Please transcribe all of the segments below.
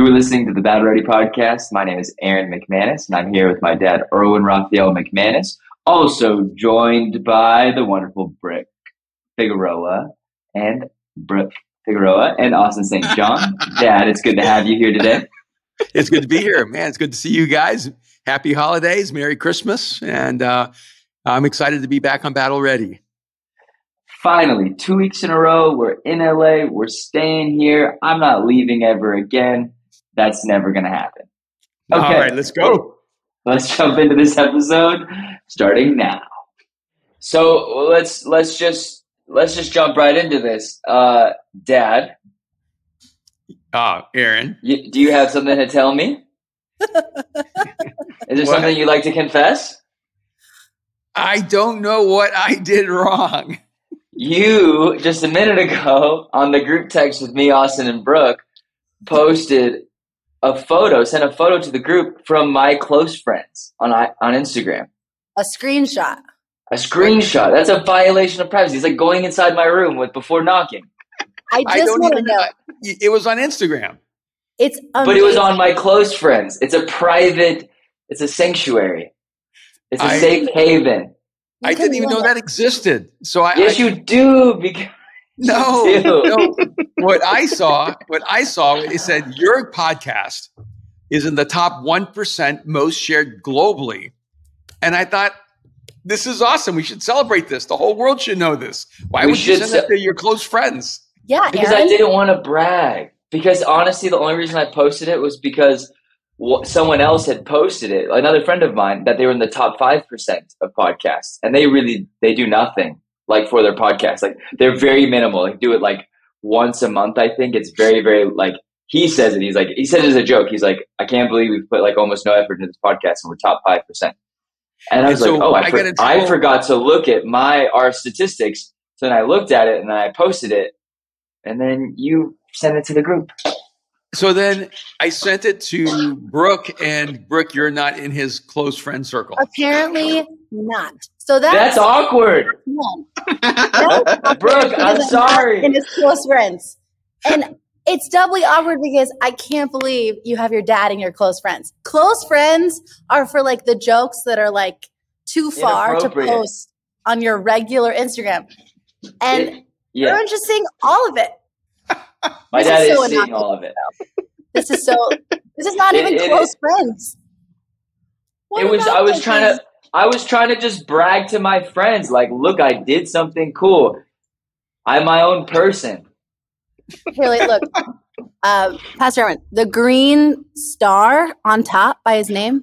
You were listening to the Battle Ready podcast. My name is Aaron McManus, and I'm here with my dad, Erwin Raphael McManus, also joined by the wonderful Brick Figueroa and Brooke Figueroa and Austin St. John. Dad, it's good to have you here today. It's good to be here, man. It's good to see you guys. Happy holidays, Merry Christmas, and uh, I'm excited to be back on Battle Ready. Finally, two weeks in a row, we're in LA. We're staying here. I'm not leaving ever again. That's never going to happen. Okay. All right, let's go. Let's jump into this episode starting now. So let's let's just let's just jump right into this. Uh, Dad. Uh, Aaron. You, do you have something to tell me? Is there something you'd like to confess? I don't know what I did wrong. You just a minute ago on the group text with me, Austin, and Brooke posted a photo, sent a photo to the group from my close friends on on Instagram. A screenshot. A screenshot. That's a violation of privacy. It's like going inside my room with before knocking. I just want to know. It was on Instagram. It's amazing. but it was on my close friends. It's a private. It's a sanctuary. It's a I, safe haven. I didn't even know that existed. So I yes, I, you do. Because no, no. What I saw, what I saw, it said your podcast is in the top one percent most shared globally, and I thought this is awesome. We should celebrate this. The whole world should know this. Why we would you send ce- it to your close friends? Yeah, because Aaron? I didn't want to brag. Because honestly, the only reason I posted it was because someone else had posted it, another friend of mine, that they were in the top five percent of podcasts, and they really they do nothing like for their podcast. Like they're very minimal. Like do it like once a month. I think it's very very like he says it. He's like he said it as a joke. He's like I can't believe we've put like almost no effort into this podcast and we're top five percent. And I was and like, oh, I, I, for- I forgot to look at my our statistics. So then I looked at it and then I posted it, and then you sent it to the group. So then I sent it to Brooke, and Brooke, you're not in his close friend circle. Apparently not. So that's, that's awkward. Brooke, I'm sorry. And his close friends, and it's doubly awkward because I can't believe you have your dad and your close friends. Close friends are for like the jokes that are like too far to post on your regular Instagram, and it, yeah. you're just seeing all of it. My this dad is, so is seeing all of it. This is so. This is not even it, close friends. What it was. I was trying to. I was trying to just brag to my friends, like, look, I did something cool. I'm my own person. Really, look, uh, Pastor Erwin, the green star on top by his name.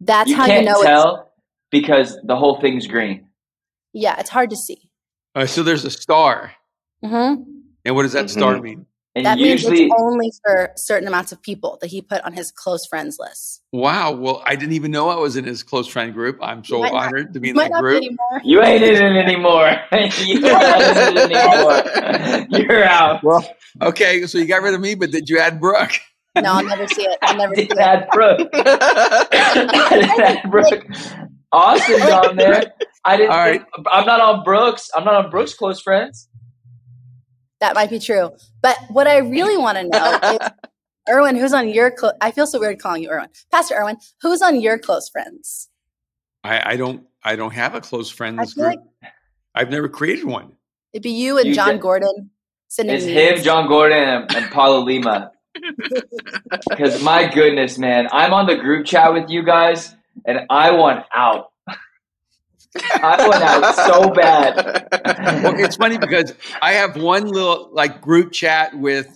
That's you how you know tell it's because the whole thing's green. Yeah, it's hard to see. All right, so there's a star. Mm-hmm. And what does that mm-hmm. star mean? And that usually, means it's only for certain amounts of people that he put on his close friends list. Wow. Well, I didn't even know I was in his close friend group. I'm so honored not, to be in that group. You ain't in it anymore. you ain't in it anymore. You're out. Well, okay. So you got rid of me, but did you add Brooke? No, I'll never see it. I'll never see it. Add Brooke. add Brooke. Austin's on there. I didn't. All right. Think, I'm not on Brooks. I'm not on Brooks' close friends. That might be true. But what I really want to know is, Erwin, who's on your close? I feel so weird calling you Erwin, Pastor Erwin. Who's on your close friends? I, I don't. I don't have a close friends group. Like I've never created one. It'd be you and you Jon Gordon. It's him, Jon Gordon, and, and Paulo Lima. Because my goodness, man, I'm on the group chat with you guys, and I want out. I went out so bad. well, it's funny because I have one little like group chat with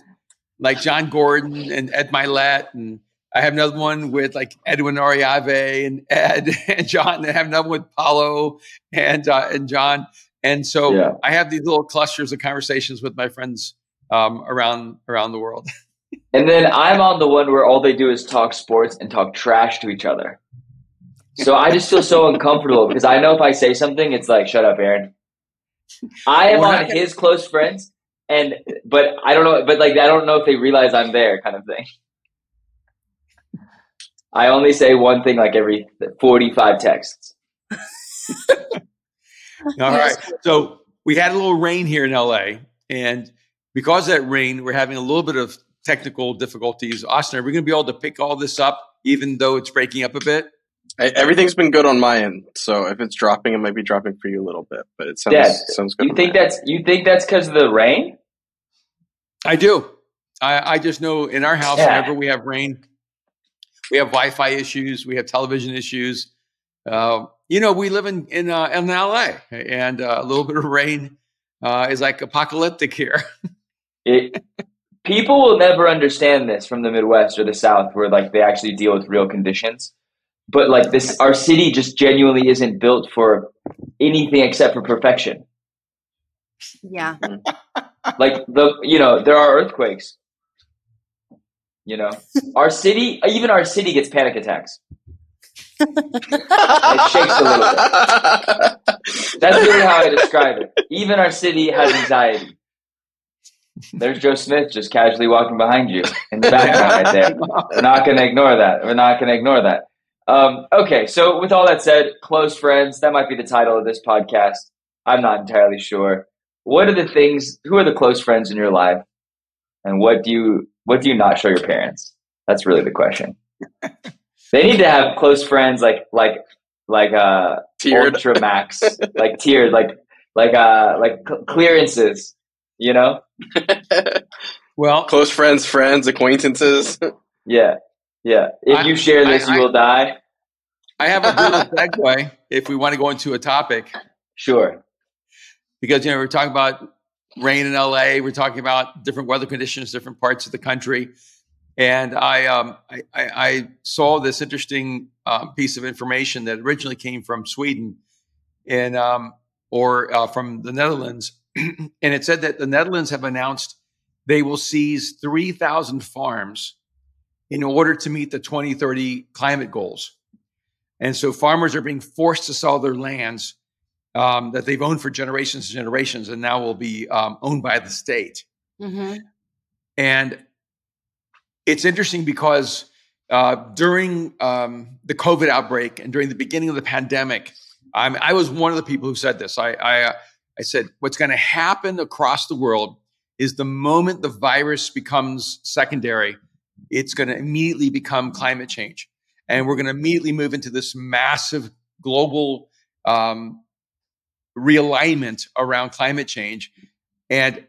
like Jon Gordon and Ed Mylett, and I have another one with like Edwin Ariave and Ed and John. And I have another one with Paulo and uh, and John. And so yeah. I have these little clusters of conversations with my friends um, around around the world. and then I'm on the one where all they do is talk sports and talk trash to each other. So I just feel so uncomfortable because I know if I say something, it's like, shut up, Aaron. I am on his close friends, and but I don't know, but like I don't know if they realize I'm there, kind of thing. I only say one thing like every 45 texts. All right. So we had a little rain here in LA, and because of that rain, we're having a little bit of technical difficulties. Austin, are we going to be able to pick all this up, even though it's breaking up a bit? I, everything's been good on my end, so if it's dropping, it might be dropping for you a little bit. But it sounds Dad, sounds good. You think that's you think that's because of the rain? I do. I, I just know in our house, yeah. whenever we have rain, we have Wi-Fi issues, we have television issues. Uh, you know, we live in in, uh, in LA, and uh, a little bit of rain uh, is like apocalyptic here. it, people will never understand this from the Midwest or the South, where like they actually deal with real conditions. But like this, our city just genuinely isn't built for anything except for perfection. Yeah. like the you know there are earthquakes. You know, our city, even our city gets panic attacks. it shakes a little bit. That's really how I describe it. Even our city has anxiety. There's Joe Smith just casually walking behind you in the background right there. We're not going to ignore that. We're not going to ignore that. Um, okay, so with all that said, close friends, that might be the title of this podcast. I'm not entirely sure. What are the things, who are the close friends in your life? And what do you, what do you not show your parents? That's really the question. they need to have close friends like, like, like, uh, tiered. Ultra Max, like tiered, like, like, uh, like clearances, you know? well, close friends, friends, acquaintances. Yeah. Yeah. If I, you share this, I, you will die. I have a good segue if we want to go into a topic. Sure. Because, you know, we're talking about rain in LA, we're talking about different weather conditions, different parts of the country. And I, um, I, I, saw this interesting um, piece of information that originally came from Sweden and, um, or uh, from the Netherlands. and it said that the Netherlands have announced they will seize 3,000 farms in order to meet the 2030 climate goals. And so farmers are being forced to sell their lands um, that they've owned for generations and generations and now will be um, owned by the state. Mm-hmm. And it's interesting because uh, during um, the COVID outbreak and during the beginning of the pandemic, I was one of the people who said this. I, I, uh, I said, what's going to happen across the world is the moment the virus becomes secondary, it's going to immediately become climate change. And we're going to immediately move into this massive global um, realignment around climate change. And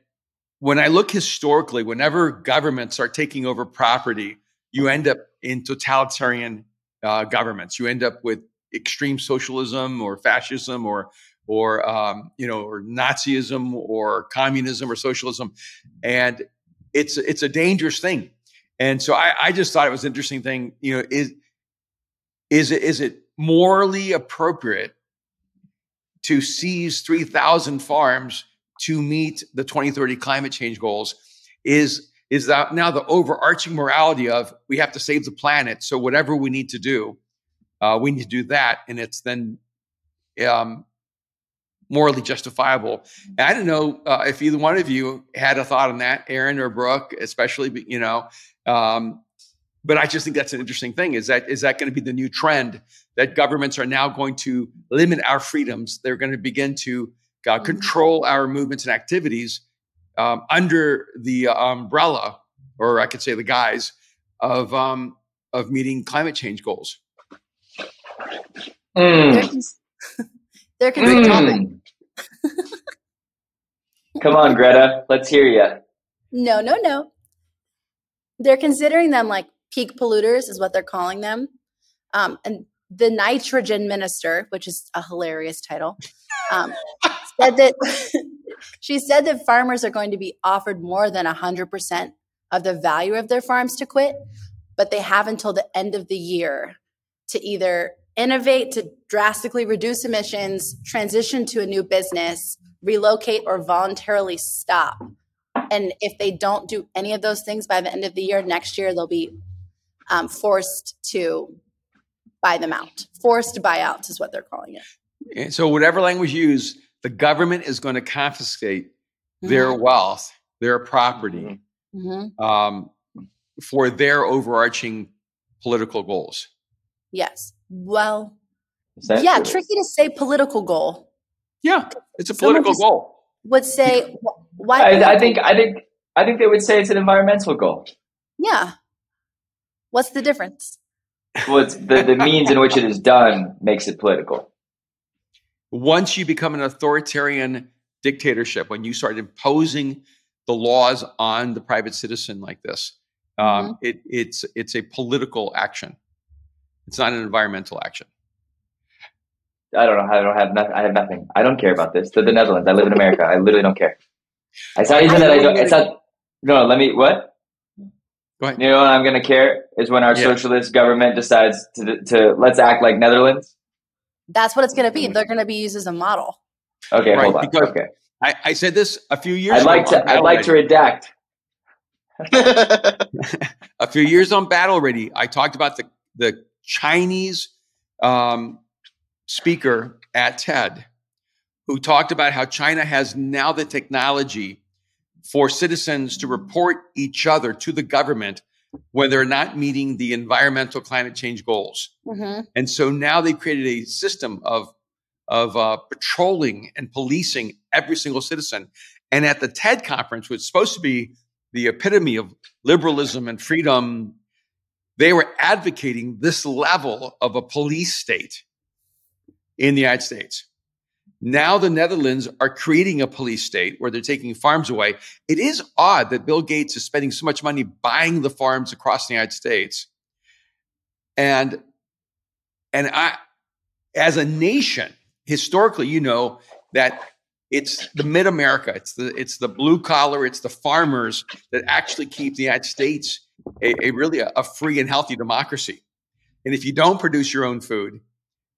when I look historically, whenever governments are taking over property, you end up in totalitarian uh, governments. You end up with extreme socialism or fascism or or um, you know or Nazism or communism or socialism, and it's it's a dangerous thing and so I, I just thought it was an interesting thing. You know, is is it is it morally appropriate to seize 3,000 farms to meet the 2030 climate change goals? Is is that now the overarching morality of we have to save the planet? So whatever we need to do, uh, we need to do that, and it's then um, morally justifiable. And I don't know uh, if either one of you had a thought on that, Aaron or Brooke, especially. You know, um, but I just think that's an interesting thing. Is that is that going to be the new trend that governments are now going to limit our freedoms? They're going to begin to uh, mm-hmm. control our movements and activities um, under the uh, umbrella, or I could say the guise of um, of meeting climate change goals. Mm. They're, mm. Come on, Greta, let's hear you. No, no, no they're considering them like peak polluters is what they're calling them. Um, and the nitrogen minister which is a hilarious title um, said that she said that farmers are going to be offered more than 100% of the value of their farms to quit but they have until the end of the year to either innovate to drastically reduce emissions transition to a new business relocate or voluntarily stop. And if they don't do any of those things by the end of the year, next year they'll be um, forced to buy them out. Forced buyouts is what they're calling it. And so, whatever language you use, the government is going to confiscate mm-hmm. their wealth, their property, mm-hmm. um, for their overarching political goals. Yes. Well, yeah, true? tricky to say political goal. Yeah, it's a political goal. Would say why? I, I think I think I think they would say it's an environmental goal. Yeah. What's the difference? Well, it's the, the means in which it is done makes it political. Once you become an authoritarian dictatorship, when you start imposing the laws on the private citizen like this, um, mm-hmm. it, it's it's a political action. It's not an environmental action. I don't know. I don't have nothing. I have nothing. I don't care about this. To the Netherlands. I live in America. I literally don't care. It's not even that I don't. It's not. No, let me. What? Go ahead. You know what I'm going to care is when our yeah. socialist government decides to to let's act like Netherlands. That's what it's going to be. They're going to be used as a model. Okay, right, hold on. Because okay. I, I said this a few years. I'd like to. I'd like to redact. a few years on battle ready. I talked about the the Chinese um, speaker at TED who talked about how China has now the technology for citizens to report each other to the government when they're not meeting the environmental climate change goals. Mm-hmm. And so now they've created a system of of uh, patrolling and policing every single citizen. And at the TED conference, which is supposed to be the epitome of liberalism and freedom, they were advocating this level of a police state in the United States. Now the Netherlands are creating a police state where they're taking farms away. It is odd that Bill Gates is spending so much money buying the farms across the United States. And and I as a nation, historically, you know that it's the mid America, it's the it's the blue collar, it's the farmers that actually keep the United States a, a really a, a free and healthy democracy. And if you don't produce your own food,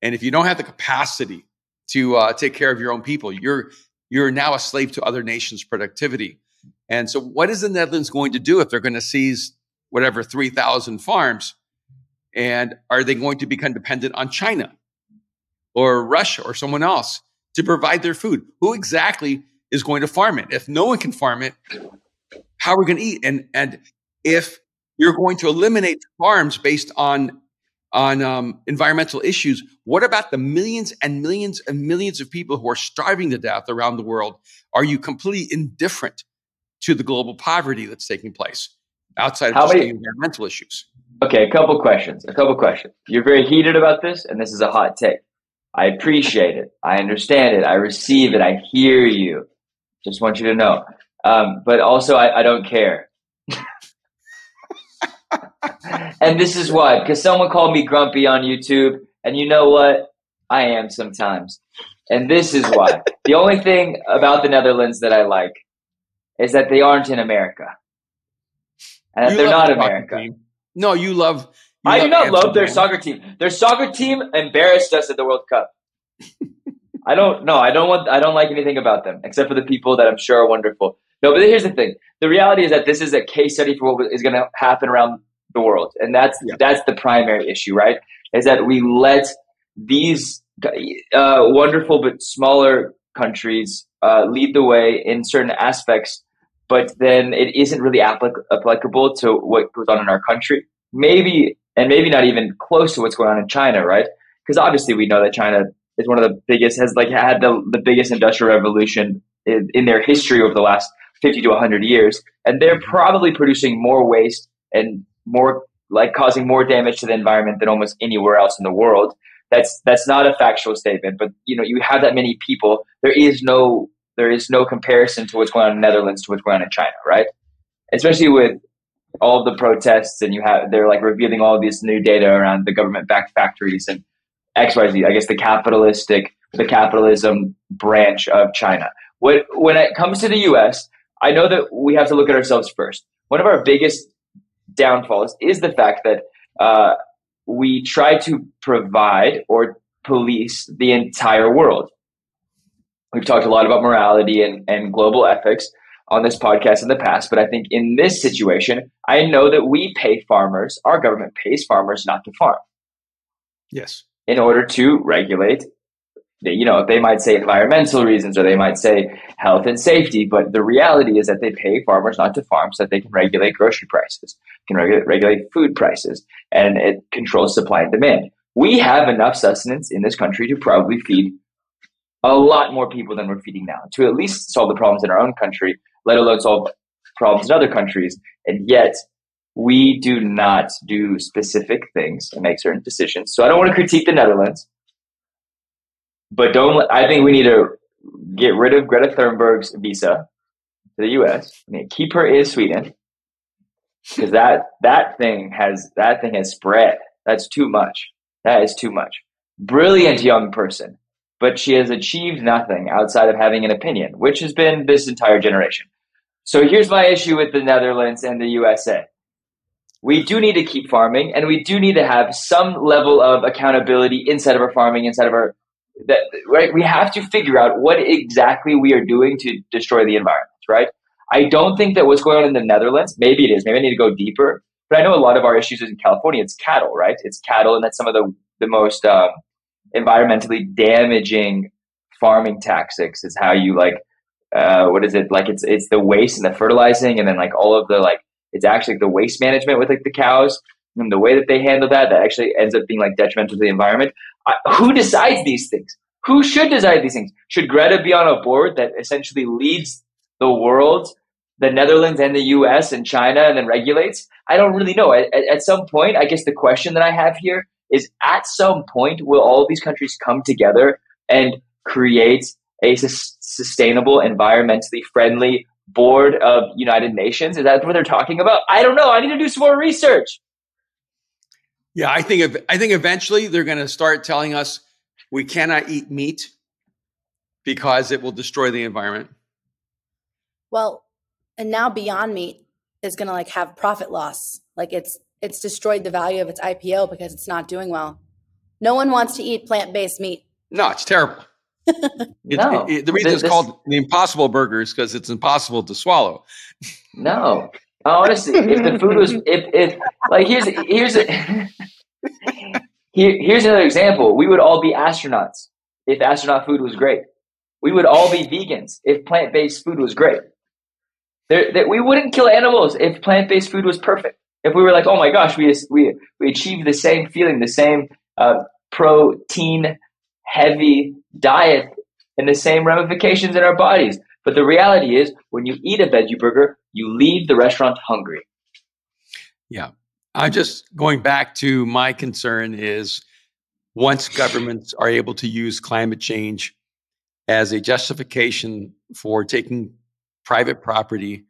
and if you don't have the capacity to uh, take care of your own people, you're you're now a slave to other nations' productivity. And so, what is the Netherlands going to do if they're going to seize whatever three thousand farms? And are they going to become dependent on China or Russia or someone else to provide their food? Who exactly is going to farm it? If no one can farm it, how are we going to eat? And and if you're going to eliminate farms based on on um, environmental issues. What about the millions and millions and millions of people who are starving to death around the world? Are you completely indifferent to the global poverty that's taking place outside of How just many, environmental issues? Okay, a couple questions. A couple questions. You're very heated about this, and this is a hot take. I appreciate it. I understand it. I receive it. I hear you. Just want you to know. Um, but also, I, I don't care. And this is why, because someone called me grumpy on YouTube, and you know what? I am sometimes. And this is why. the only thing about the Netherlands that I like is that they aren't in America. And that they're not America. Team. No, you love. You I love do not Amsterdam. love their soccer team. Their soccer team embarrassed us at the World Cup. I don't know. I don't want. I don't like anything about them except for the people that I'm sure are wonderful. No, but here's the thing. The reality is that this is a case study for what is going to happen around the world, and that's yeah. that's the primary issue, right? Is that we let these uh, wonderful but smaller countries uh, lead the way in certain aspects, but then it isn't really applic- applicable to what goes on in our country. Maybe and maybe not even close to what's going on in China, right? Because obviously we know that China is one of the biggest, has like had the, the biggest industrial revolution in, in their history over the last 50 to 100 years. And they're probably producing more waste and more like causing more damage to the environment than almost anywhere else in the world. That's that's not a factual statement, but you know, you have that many people. There is no there is no comparison to what's going on in the Netherlands to what's going on in China, right? Especially with all the protests and you have they're like revealing all this new data around the government backed factories and XYZ, I guess the capitalistic the capitalism branch of China. What when it comes to the US, I know that we have to look at ourselves first. One of our biggest downfalls is the fact that uh, we try to provide or police the entire world. We've talked a lot about morality and, and global ethics on this podcast in the past, but I think in this situation, I know that we pay farmers, our government pays farmers not to farm. Yes. In order to regulate you know, they might say environmental reasons or they might say health and safety, but the reality is that they pay farmers not to farm so that they can regulate grocery prices, can regulate, regulate food prices, and it controls supply and demand. We have enough sustenance in this country to probably feed a lot more people than we're feeding now, to at least solve the problems in our own country, let alone solve problems in other countries. And yet, we do not do specific things and make certain decisions. So I don't want to critique the Netherlands, but don't. I think we need to get rid of Greta Thunberg's visa to the U.S. I mean, keep her in Sweden because that that thing has that thing has spread. That's too much. That is too much. Brilliant young person, but she has achieved nothing outside of having an opinion, which has been this entire generation. So here's my issue with the Netherlands and the USA we do need to keep farming and we do need to have some level of accountability inside of our farming inside of our that right we have to figure out what exactly we are doing to destroy the environment right? I don't think that what's going on in the netherlands maybe it is maybe i need to go deeper but i know a lot of our issues is in california it's cattle right? It's cattle and that's some of the the most um, environmentally damaging farming tactics is how you like uh, what is it like it's it's the waste and the fertilizing and then like all of the like it's actually the waste management with like the cows and the way that they handle that that actually ends up being like detrimental to the environment. I, who decides these things? Who should decide these things? Should Greta be on a board that essentially leads the world, the Netherlands and the U.S. and China, and then regulates? I don't really know. At, at some point, I guess the question that I have here is: At some point, will all these countries come together and create a sustainable, environmentally friendly board of United Nations? Is that what they're talking about? I don't know. I need to do some more research. Yeah, I think I think eventually they're going to start telling us we cannot eat meat because it will destroy the environment. Well, and now Beyond Meat is going to like have profit loss. Like it's it's destroyed the value of its IPO because it's not doing well. No one wants to eat plant-based meat. No, it's terrible no. It, it, the reason this, it's called the Impossible Burger is because it's impossible to swallow. No, honestly, if the food was, if, if like here's here's a, here, here's another example. We would all be astronauts if astronaut food was great. We would all be vegans if plant based food was great. There, there, we wouldn't kill animals if plant based food was perfect. If we were like, oh my gosh, we we we achieved the same feeling, the same uh, protein heavy diet and the same ramifications in our bodies. But the reality is, when you eat a veggie burger, you leave the restaurant hungry. Yeah. I'm just going back to my concern is once governments are able to use climate change as a justification for taking private property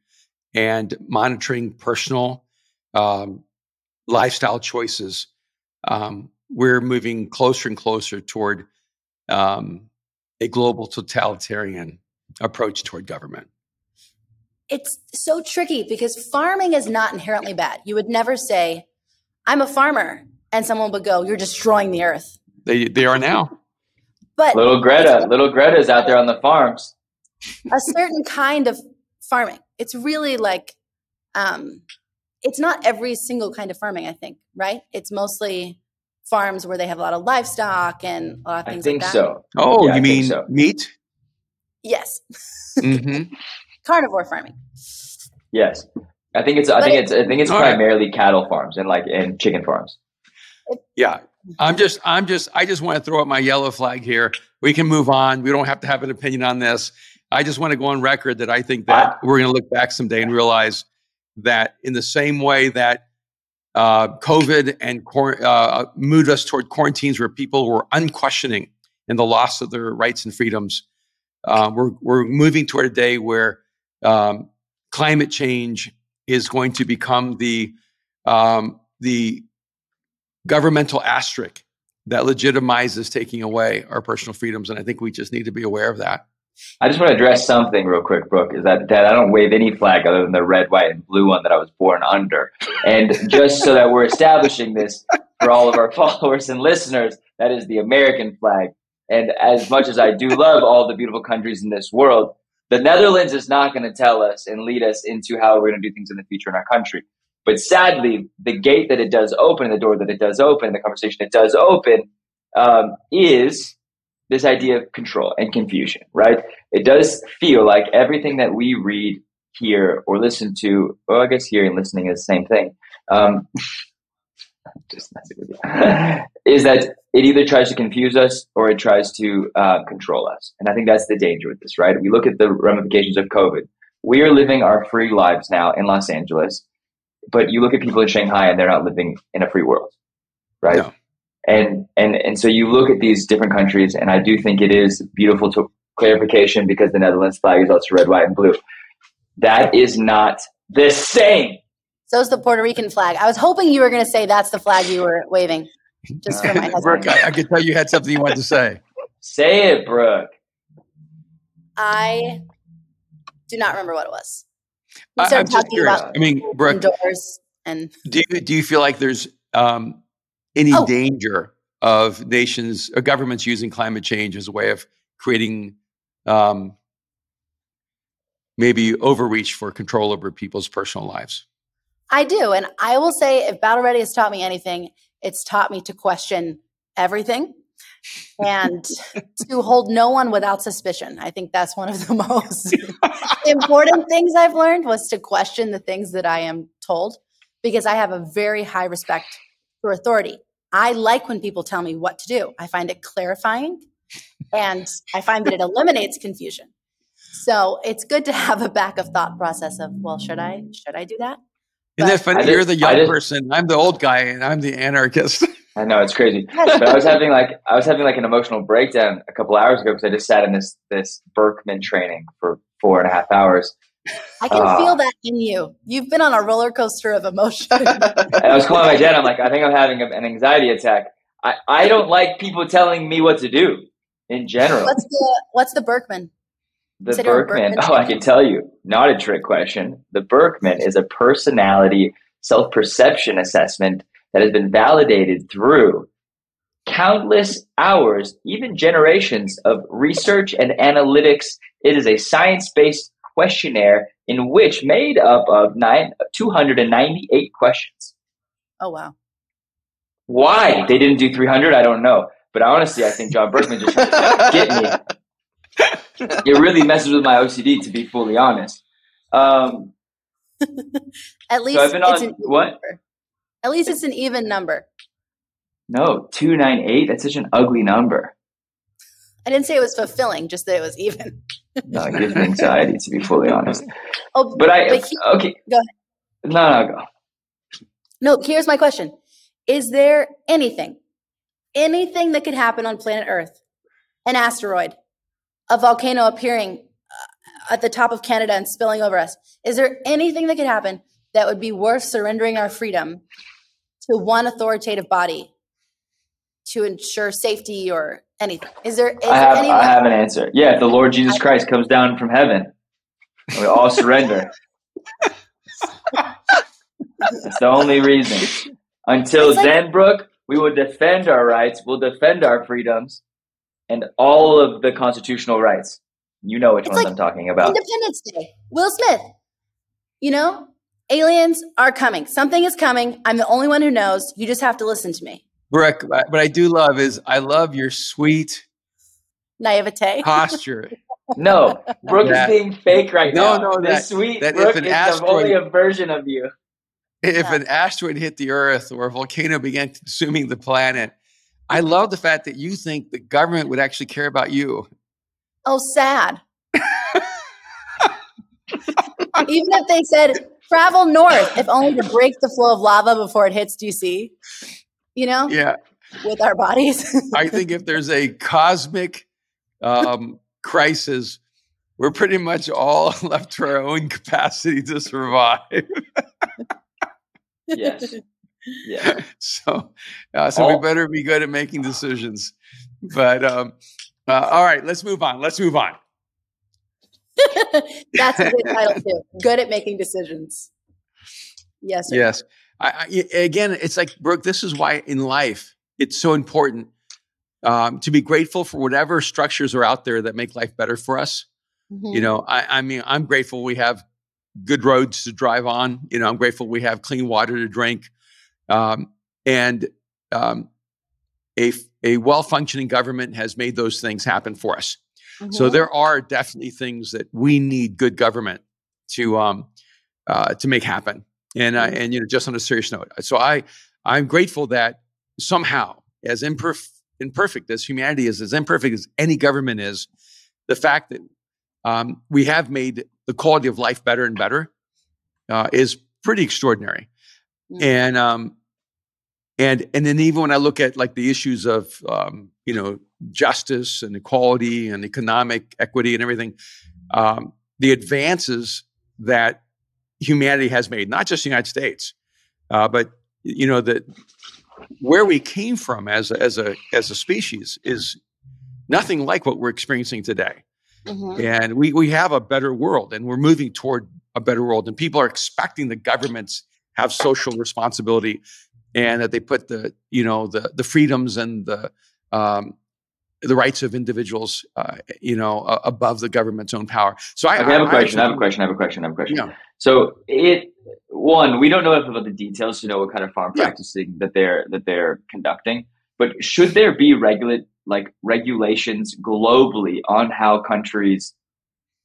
and monitoring personal um, lifestyle choices, um, we're moving closer and closer toward um, a global totalitarian approach toward government? It's so tricky because farming is not inherently bad. You would never say, I'm a farmer, and someone would go, You're destroying the earth. They, they are now. But little Greta, little Greta's out there on the farms. A certain kind of farming. It's really like, um, it's not every single kind of farming, I think, right? It's mostly farms where they have a lot of livestock and a lot of things like that. I think like so. Oh, yeah, you mean so. meat? Yes. Mm-hmm. Carnivore farming. Yes. I think it's I think it's I think it's primarily right. cattle farms and like and chicken farms. Yeah. I'm just I'm just I just want to throw up my yellow flag here. We can move on. We don't have to have an opinion on this. I just want to go on record that I think that ah. we're going to look back someday and realize that in the same way that uh, COVID and uh, moved us toward quarantines where people were unquestioning in the loss of their rights and freedoms. Uh, we're, we're moving toward a day where um, climate change is going to become the, um, the governmental asterisk that legitimizes taking away our personal freedoms. And I think we just need to be aware of that. I just want to address something real quick, Brooke. Is that that I don't wave any flag other than the red, white, and blue one that I was born under. And just so that we're establishing this for all of our followers and listeners, that is the American flag. And as much as I do love all the beautiful countries in this world, the Netherlands is not going to tell us and lead us into how we're going to do things in the future in our country. But sadly, the gate that it does open, the door that it does open, the conversation it does open, um, is this idea of control and confusion, right? It does feel like everything that we read, hear, or listen to, well, I guess hearing and listening is the same thing. Um, just messing with you. is that it either tries to confuse us or it tries to uh, control us. And I think that's the danger with this, right? We look at the ramifications of COVID. We are living our free lives now in Los Angeles. but you look at people in Shanghai and they're not living in a free world, right? No. And and and so you look at these different countries, and I do think it is beautiful to clarification because the Netherlands flag is also red, white, and blue. That is not the same. So is the Puerto Rican flag. I was hoping you were going to say that's the flag you were waving. Just for my Brooke, I, I could tell you had something you wanted to say. Say it, Brooke. I do not remember what it was. We started I, talking about I mean, Brooke, doors and do you, do you feel like there's um, any oh. danger of nations or governments using climate change as a way of creating um, maybe overreach for control over people's personal lives? I do. And I will say, if Battle Ready has taught me anything, it's taught me to question everything and to hold no one without suspicion. I think that's one of the most important things I've learned was to question the things that I am told because I have a very high respect for authority. I like when people tell me what to do. I find it clarifying and I find that it eliminates confusion. So it's good to have a back of thought process of, well, should I should I do that? Isn't that funny? You're the young person. I'm the old guy, and I'm the anarchist. I know it's crazy, but I was having like I was having like an emotional breakdown a couple hours ago because I just sat in this this Birkman training for four and a half hours. I can uh, feel that in you. You've been on a roller coaster of emotion. and I was calling my dad. I'm like, I think I'm having an anxiety attack. I, I don't like people telling me what to do in general. What's the What's the Birkman? The Birkman. Oh, I can tell you. Not a trick question. The Birkman is a personality self perception assessment that has been validated through countless hours, even generations of research and analytics. It is a science based questionnaire in which made up of nine, 298 questions. Oh, wow. Why they didn't do 300, I don't know. But honestly, I think John Birkman just get me. It really messes with my OCD, to be fully honest. Um, At least so I've been on what? Number. At least it's an even number. No, 298. That's such an ugly number. I didn't say it was fulfilling, just that it was even. no, it gives me anxiety, to be fully honest. Oh, but I, but he, okay. Go ahead. No, no, go. No, here's my question Is there anything, anything that could happen on planet Earth, an asteroid, a volcano appearing uh, at the top of Canada and spilling over us, is there anything that could happen that would be worth surrendering our freedom to one authoritative body to ensure safety or anything? Is there? Is I, have, there I have an answer. Yeah, if the Lord Jesus Christ comes down from heaven, we all surrender. That's the only reason. Until like, then, Brooke, we will defend our rights. We'll defend our freedoms and all of the constitutional rights. You know which ones like I'm talking about. Independence Day. Will Smith. You know, aliens are coming. Something is coming. I'm the only one who knows. You just have to listen to me. Brooke, what I do love is I love your sweet naivete posture. no, Brooke is being fake right no, now. No, no, that, sweet that Brooke if an is asteroid, only a version of you. If yeah. an asteroid hit the Earth or a volcano began consuming the planet, I love the fact that you think the government would actually care about you. Oh, sad. Even if they said travel north, if only to break the flow of lava before it hits DC, you know? Yeah. With our bodies. I think if there's a cosmic um, crisis, we're pretty much all left to our own capacity to survive. yes. Yeah. so, uh, so we better be good at making decisions. But um, uh, all right, let's move on. Let's move on. That's a good title too. Good at making decisions. Yes. Sir. Yes. I, I, again, it's like Brooke. This is why in life it's so important um, to be grateful for whatever structures are out there that make life better for us. Mm-hmm. You know, I, I mean, I'm grateful we have good roads to drive on. You know, I'm grateful we have clean water to drink, um, and um, a a well functioning government has made those things happen for us. Mm-hmm. So there are definitely things that we need good government to um, uh, to make happen. And uh, and you know, just on a serious note, so I I'm grateful that somehow, as imperf- imperfect as humanity is, as imperfect as any government is, the fact that um, we have made the quality of life better and better uh, is pretty extraordinary. Mm-hmm. and um, and and then even when I look at like the issues of um, you know justice and equality and economic equity and everything, um, the advances that humanity has made, not just the United States, uh, but you know that where we came from as a, as a as a species is nothing like what we're experiencing today. Mm-hmm. And we we have a better world, and we're moving toward a better world. And people are expecting the governments have social responsibility, and that they put the you know the the freedoms and the um, the rights of individuals, uh, you know, uh, above the government's own power. So I, okay, I have a question. I, I, have a question. I have a question. I have a question. Yeah. So it one, we don't know enough about the details to know what kind of farm yeah. practicing that they're that they're conducting. But should there be regulate like regulations globally on how countries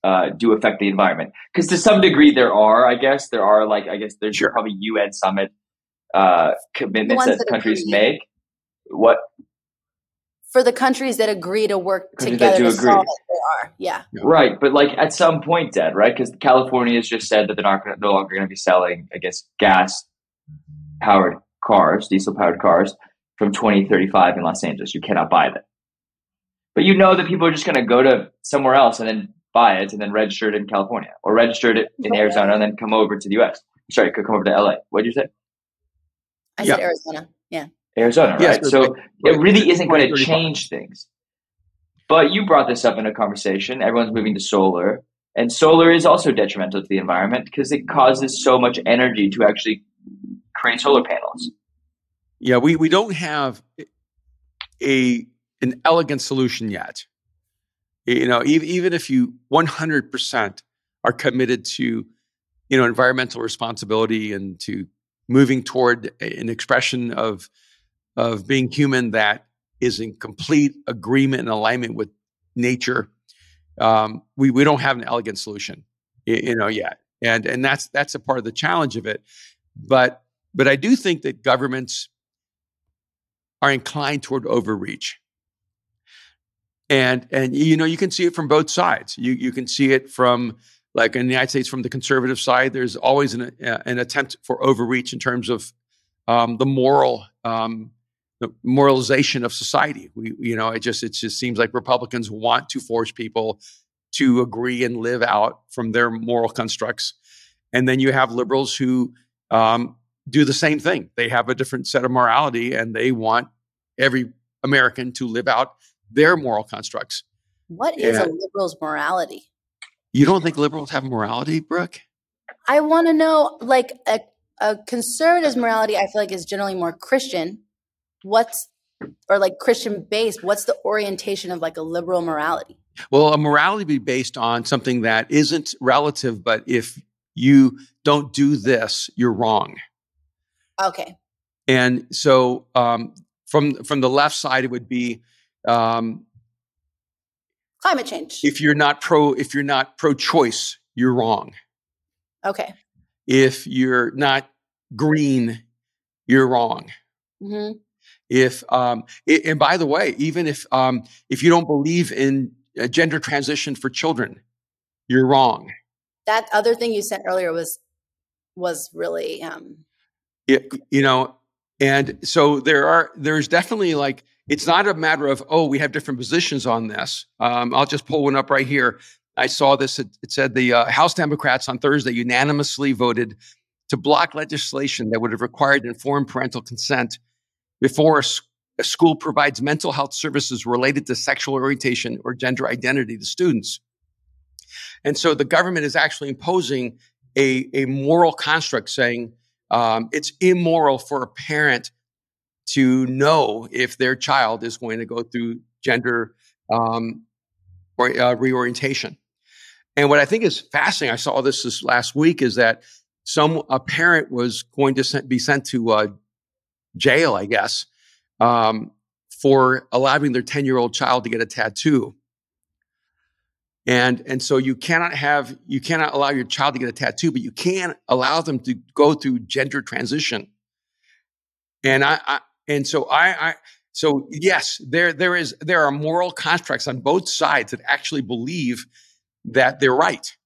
uh, do affect the environment? Because to some degree there are, I guess there are like I guess there's sure. probably UN summit uh, commitments that, that countries make. What for the countries that agree to work together to agree. solve it, they are. Yeah. Right, but like at some point, Dad, right? Because California has just said that they're not gonna, no longer going to be selling, I guess, gas powered cars, diesel powered cars from 2035 in Los Angeles. You cannot buy them. But you know that people are just going to go to somewhere else and then buy it and then register it in California or register it in Arizona and then come over to the US. Sorry, could come over to LA. What did you say? I yeah. said Arizona. Yeah. Arizona, right? Yes, so it really isn't going to change things. But you brought this up in a conversation. Everyone's moving to solar, and solar is also detrimental to the environment because it causes so much energy to actually create solar panels. Yeah, we, we don't have a an elegant solution yet. You know, even, if you 100% are committed to, you know, environmental responsibility and to moving toward an expression of of being human that is in complete agreement and alignment with nature, um, we we don't have an elegant solution, you know, yet, and and that's that's a part of the challenge of it. But but I do think that governments are inclined toward overreach. And and you know you can see it from both sides. You you can see it from like in the United States from the conservative side. There's always an uh, an attempt for overreach in terms of um, the moral um, the moralization of society. We, you know, it just it just seems like Republicans want to force people to agree and live out from their moral constructs, and then you have liberals who um, do the same thing. They have a different set of morality, and they want every American to live out their moral constructs. What is a liberal's morality? You don't think liberals have morality, Brooke? I want to know, like a, a conservative's morality. I feel like is generally more Christian what's or like Christian based, what's the orientation of like a liberal morality? Well, a morality be based on something that isn't relative, but if you don't do this, you're wrong. Okay. And so um, from from the left side, it would be um, climate change. If you're not pro, if you're not pro-choice, you're wrong. Okay. If you're not green, you're wrong. Mm-hmm if um, it, and by the way even if um, if you don't believe in gender transition for children you're wrong that other thing you said earlier was was really um it, you know and so there are there's definitely like it's not a matter of oh we have different positions on this um, i'll just pull one up right here i saw this it, it said the uh, house democrats on thursday unanimously voted to block legislation that would have required informed parental consent before a, a school provides mental health services related to sexual orientation or gender identity to students. And so the government is actually imposing a, a moral construct saying um, it's immoral for a parent to know if their child is going to go through gender um, or, uh, reorientation. And what I think is fascinating, I saw this this last week, is that some a parent was going to be sent to uh, jail, I guess, um, for allowing their 10 year old child to get a tattoo. And, and so you cannot have, you cannot allow your child to get a tattoo, but you can allow them to go through gender transition. And I, I and so I, I, so yes, there, there is, there are moral constructs on both sides that actually believe that they're right.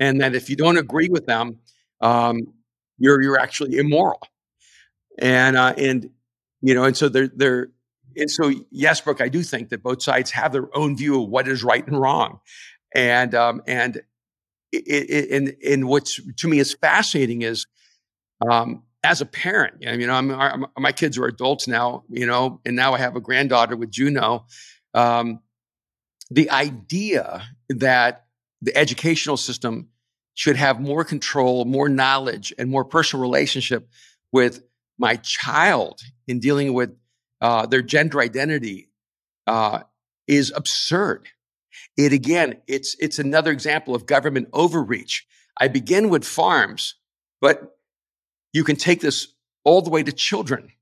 And that if you don't agree with them, um, you're, you're actually immoral. and uh, and you know, and so they're they're and so yes, Brooke, I do think that both sides have their own view of what is right and wrong, and um, and it, it, and and what's to me is fascinating is um, as a parent, you know, I'm, I'm, my kids are adults now, you know, and now I have a granddaughter with Juno. Um, the idea that the educational system should have more control, more knowledge, and more personal relationship with my child in dealing with uh, their gender identity uh, is absurd. It again, it's it's another example of government overreach. I begin with farms, but you can take this all the way to children.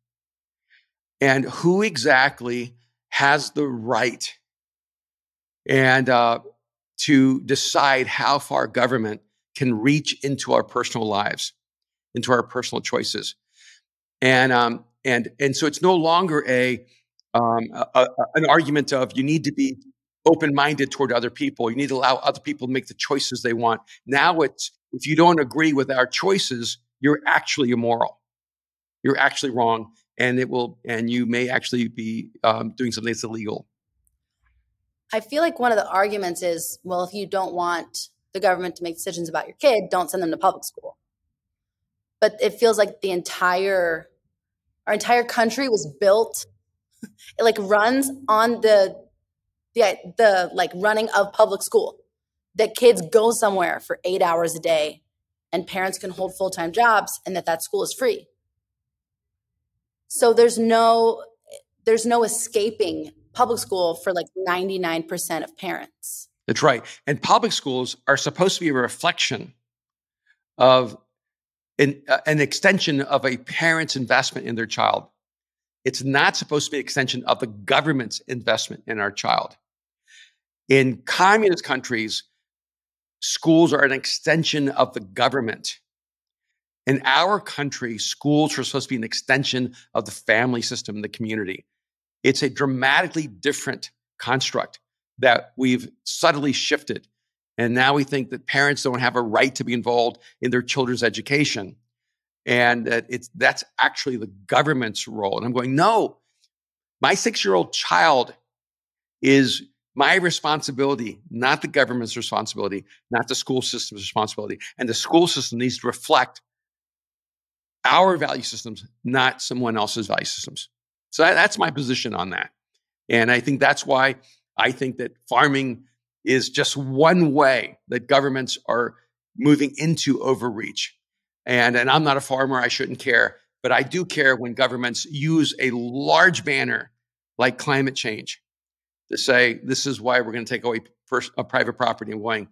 And who exactly has the right and uh, to decide how far government can reach into our personal lives, into our personal choices, and um, and and so it's no longer a, um, a, a an argument of you need to be open minded toward other people. You need to allow other people to make the choices they want. Now it's if you don't agree with our choices, you're actually immoral. You're actually wrong, and it will, and you may actually be um, doing something that's illegal. I feel like one of the arguments is, well, if you don't want the government to make decisions about your kid, don't send them to public school. But it feels like the entire our entire country was built it like runs on the the the like running of public school. That kids go somewhere for 8 hours a day and parents can hold full-time jobs and that that school is free. So there's no there's no escaping public school for like 99% of parents. That's right. And public schools are supposed to be a reflection of an, uh, an extension of a parent's investment in their child. It's not supposed to be an extension of the government's investment in our child. In communist countries, schools are an extension of the government. In our country, schools are supposed to be an extension of the family system, and the community. It's a dramatically different construct that we've subtly shifted. And now we think that parents don't have a right to be involved in their children's education. And that it's that's actually the government's role. And I'm going, no, my six-year-old child is my responsibility, not the government's responsibility, not the school system's responsibility. And the school system needs to reflect our value systems, not someone else's value systems. So that, that's my position on that. And I think that's why I think that farming is just one way that governments are moving into overreach. And, and I'm not a farmer, I shouldn't care, but I do care when governments use a large banner like climate change to say, this is why we're going to take away first, a private property and going,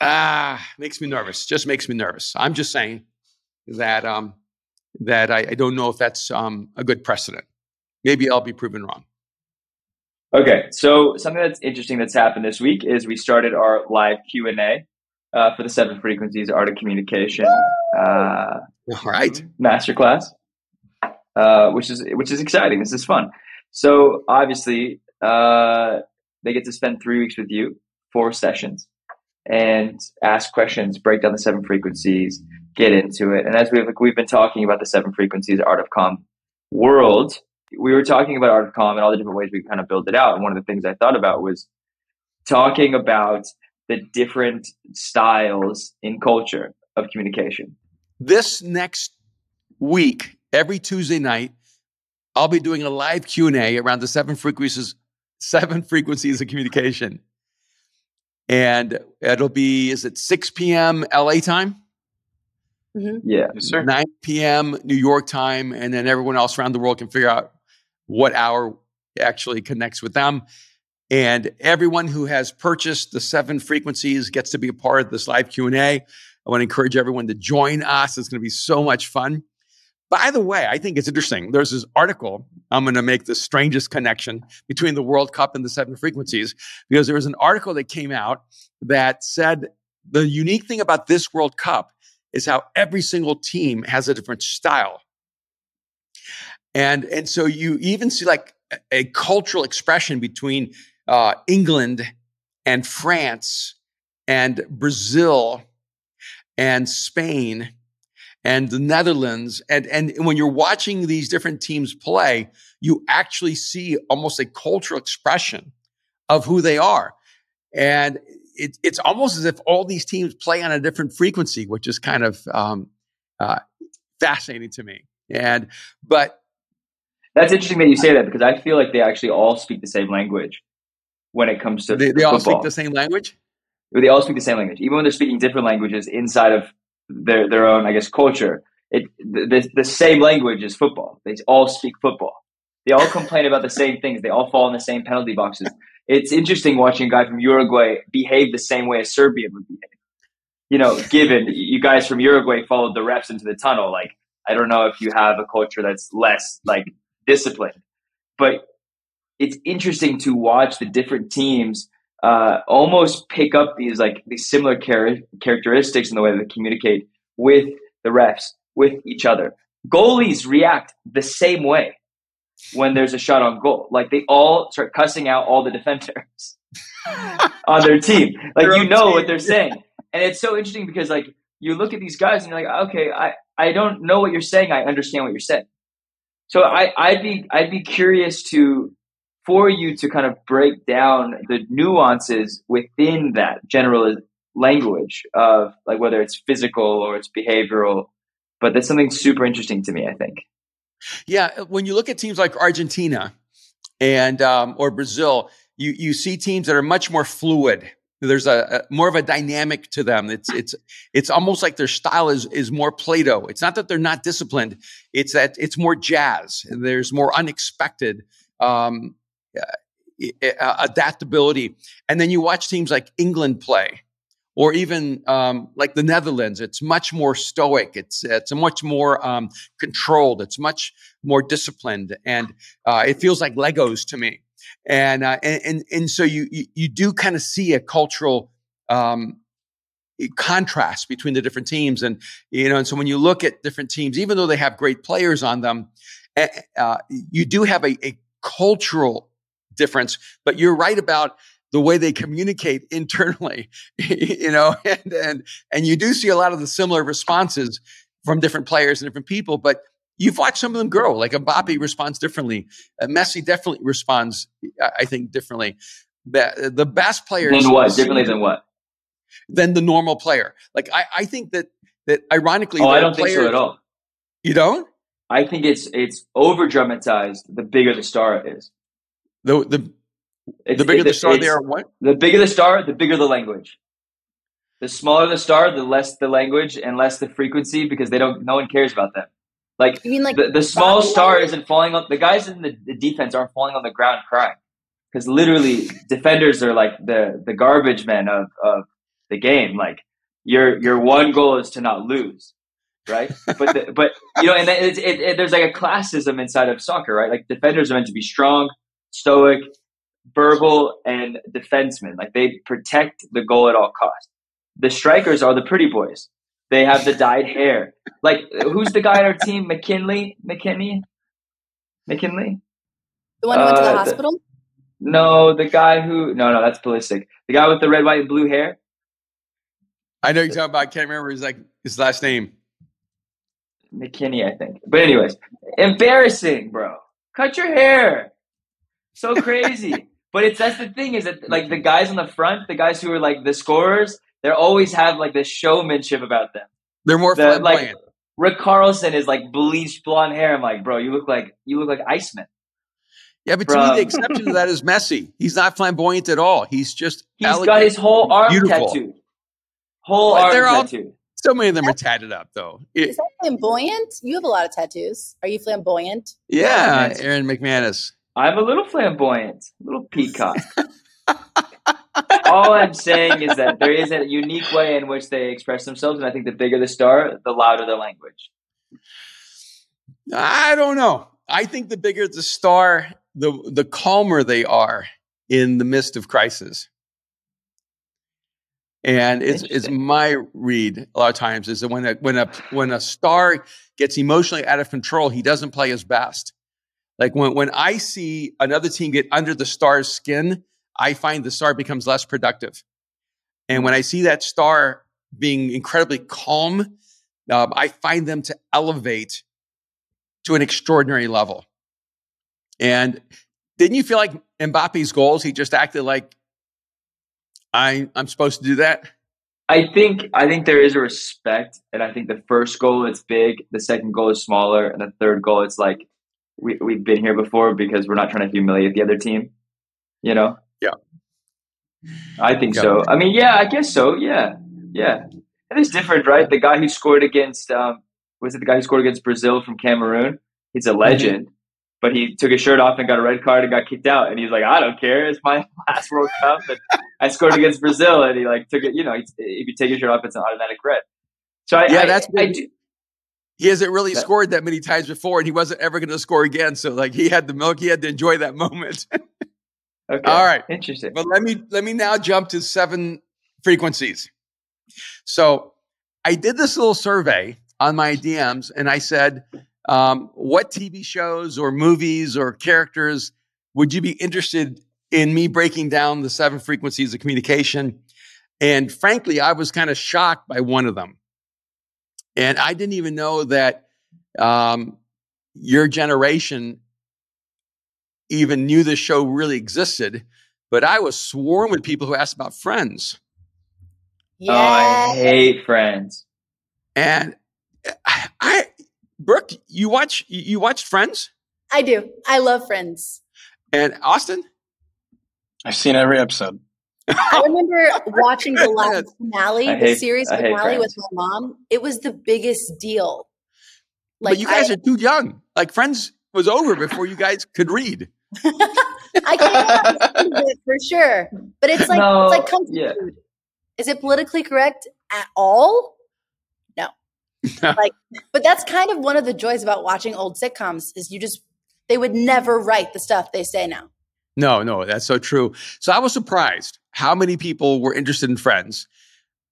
ah, makes me nervous, just makes me nervous. I'm just saying that um, that I, I don't know if that's um, a good precedent. Maybe I'll be proven wrong. Okay, so something that's interesting that's happened this week is we started our live Q and A uh, for the Seven Frequencies Art of Communication. Uh, All right, masterclass, uh, which is which is exciting. This is fun. So obviously, uh, they get to spend three weeks with you, four sessions, and ask questions, break down the seven frequencies, get into it. And as we've like, we've been talking about the seven frequencies art of calm world, we were talking about art of calm and all the different ways we kind of build it out. And one of the things I thought about was talking about the different styles in culture of communication. This next week, every Tuesday night, I'll be doing a live Q&A around the seven frequencies seven frequencies of communication. And it'll be is it 6 p.m. LA time? Mm-hmm. Yeah. Yes, 9 p.m. New York time. And then everyone else around the world can figure out what hour actually connects with them. And everyone who has purchased the seven frequencies gets to be a part of this live Q&A. I want to encourage everyone to join us. It's going to be so much fun. By the way, I think it's interesting. There's this article. I'm going to make the strangest connection between the World Cup and the seven frequencies because there was an article that came out that said the unique thing about this World Cup is how every single team has a different style. And, and so you even see like a, cultural expression between uh, England and France and Brazil and Spain and the Netherlands. And, and when you're watching these different teams play, you actually see almost a cultural expression of who they are. And it, it's almost as if all these teams play on a different frequency, which is kind of um, uh, fascinating to me. And, but that's interesting that you say that because I feel like they actually all speak the same language when it comes to they, they all speak the same language. They all speak the same language, even when they're speaking different languages inside of their their own, I guess, culture. It the, the same language is football. They all speak football. They all complain about the same things. They all fall in the same penalty boxes. It's interesting watching a guy from Uruguay behave the same way as Serbia would behave. You know, given you guys from Uruguay followed the refs into the tunnel, like I don't know if you have a culture that's less like disciplined, but it's interesting to watch the different teams uh, almost pick up these like these similar char- characteristics in the way they communicate with the refs, with each other. Goalies react the same way when there's a shot on goal. Like they all start cussing out all the defenders on their team. Like their you know team. what they're saying. And it's so interesting because like you look at these guys and you're like, okay, I, I don't know what you're saying. I understand what you're saying. So I, I'd be I'd be curious to for you to kind of break down the nuances within that general language of like whether it's physical or it's behavioral. But that's something super interesting to me, I think. Yeah, uh, when you look at teams like Argentina and um, or Brazil, you you see teams that are much more fluid. There's a, a, more of a dynamic to them. It's it's it's almost like their style is is more Play-Doh. It's not that they're not disciplined. It's that it's more jazz. There's more unexpected. Um, uh, adaptability. And then you watch teams like England play, or even um, like the Netherlands. It's much more stoic. It's it's much more um, controlled. It's much more disciplined, and uh, it feels like Legos to me. And uh, and, and, and so you you, you do kind of see a cultural um, contrast between the different teams, and you know, and so when you look at different teams, even though they have great players on them, eh, uh, you do have a, a cultural difference. But you're right about the way they communicate internally, you know, and, and, and you do see a lot of the similar responses from different players and different people, but you've watched some of them grow. Like Mbappe responds differently. Uh, Messi definitely responds, I think, differently. The, the best players. Than what? Differently than what? Than the normal player. Like I, I think that that ironically, oh, I don't players, think so at all. You don't? I think it's it's over dramatized. The bigger the star is. The the it's, the bigger the star they are, what? The bigger the star, the bigger the language. The smaller the star, the less the language and less the frequency because they don't. No one cares about them. Like, you mean like the, the small star isn't falling on the guys in the, the defense aren't falling on the ground crying because literally defenders are like the the garbage men of of the game. Like your your one goal is to not lose, right? but the, but you know, and it, it, it, there's like a classism inside of soccer, right? Like defenders are meant to be strong, stoic, verbal, and defenseman. Like they protect the goal at all costs. The strikers are the pretty boys. They have the dyed hair. Like who's the guy on our team? McKinley, McKennie, McKinley. The one who went to the uh, hospital. The, no, the guy who no no that's Pulisic. The guy with the red, white, and blue hair. I know you're talking about. I can't remember his like his last name. McKennie, I think. But anyways, embarrassing, bro. Cut your hair so crazy. but it's that's the thing is that like the guys on the front, the guys who are like the scorers, they always have like this showmanship about them. They're more the, like Rick Carlson is like bleached blonde hair. I'm like, bro, you look like you look like Iceman. Yeah, but From, to me, the exception to that is Messi. He's not flamboyant at all. He's just he's elegant, got his whole arm beautiful. tattooed. Whole but arm all, tattooed. So many of them are tatted up, though. Is that flamboyant? You have a lot of tattoos. Are you flamboyant? Yeah, Aaron McManus. I'm a little flamboyant, a little peacock. All I'm saying is that there is a unique way in which they express themselves, and I think the bigger the star, the louder the language. I don't know. I think the bigger the star, the the calmer they are in the midst of crisis. And it's, it's my read a lot of times is that when a when a when a star gets emotionally out of control, he doesn't play his best. Like when, when I see another team get under the star's skin, I find the star becomes less productive. And when I see that star being incredibly calm, um, I find them to elevate to an extraordinary level. And didn't you feel like Mbappe's goals? He just acted like I I'm supposed to do that. I think I think there is a respect, and I think the first goal it's big, the second goal is smaller, and the third goal it's like we we've been here before because we're not trying to humiliate the other team. You know? Yeah. I think yeah. so. I mean, yeah, I guess so. Yeah, yeah. It is different, right? The guy who scored against um, was it the guy who scored against Brazil from Cameroon? He's a legend. Mm-hmm. But he took his shirt off and got a red card and got kicked out. And he's like, I don't care. It's my last World Cup. And I scored against Brazil. And he like took it. You know, if you take your shirt off, it's an automatic red. So I, yeah, I, that's I, I do, he hasn't really that, scored that many times before, and he wasn't ever going to score again. So like he had the milk, he had to enjoy that moment. okay. All right. Interesting. But let me let me now jump to seven frequencies. So I did this little survey on my DMs, and I said, um, "What TV shows or movies or characters would you be interested in me breaking down the seven frequencies of communication?" And frankly, I was kind of shocked by one of them. And I didn't even know that um, your generation even knew this show really existed. But I was swarmed with people who asked about Friends. Yeah. Oh, I hate Friends. And I, I, Brooke, you watch you watched Friends? I do. I love Friends. And Austin? I've seen every episode. I remember watching the last finale, hate, the series finale with my mom. It was the biggest deal. Like but you guys I, are too young. Like Friends was over before you guys could read. I can't it for sure, but it's like no, it's like comfort yeah. food. Is it politically correct at all? No. like, but that's kind of one of the joys about watching old sitcoms is you just they would never write the stuff they say now. No, no, that's so true. So I was surprised how many people were interested in Friends.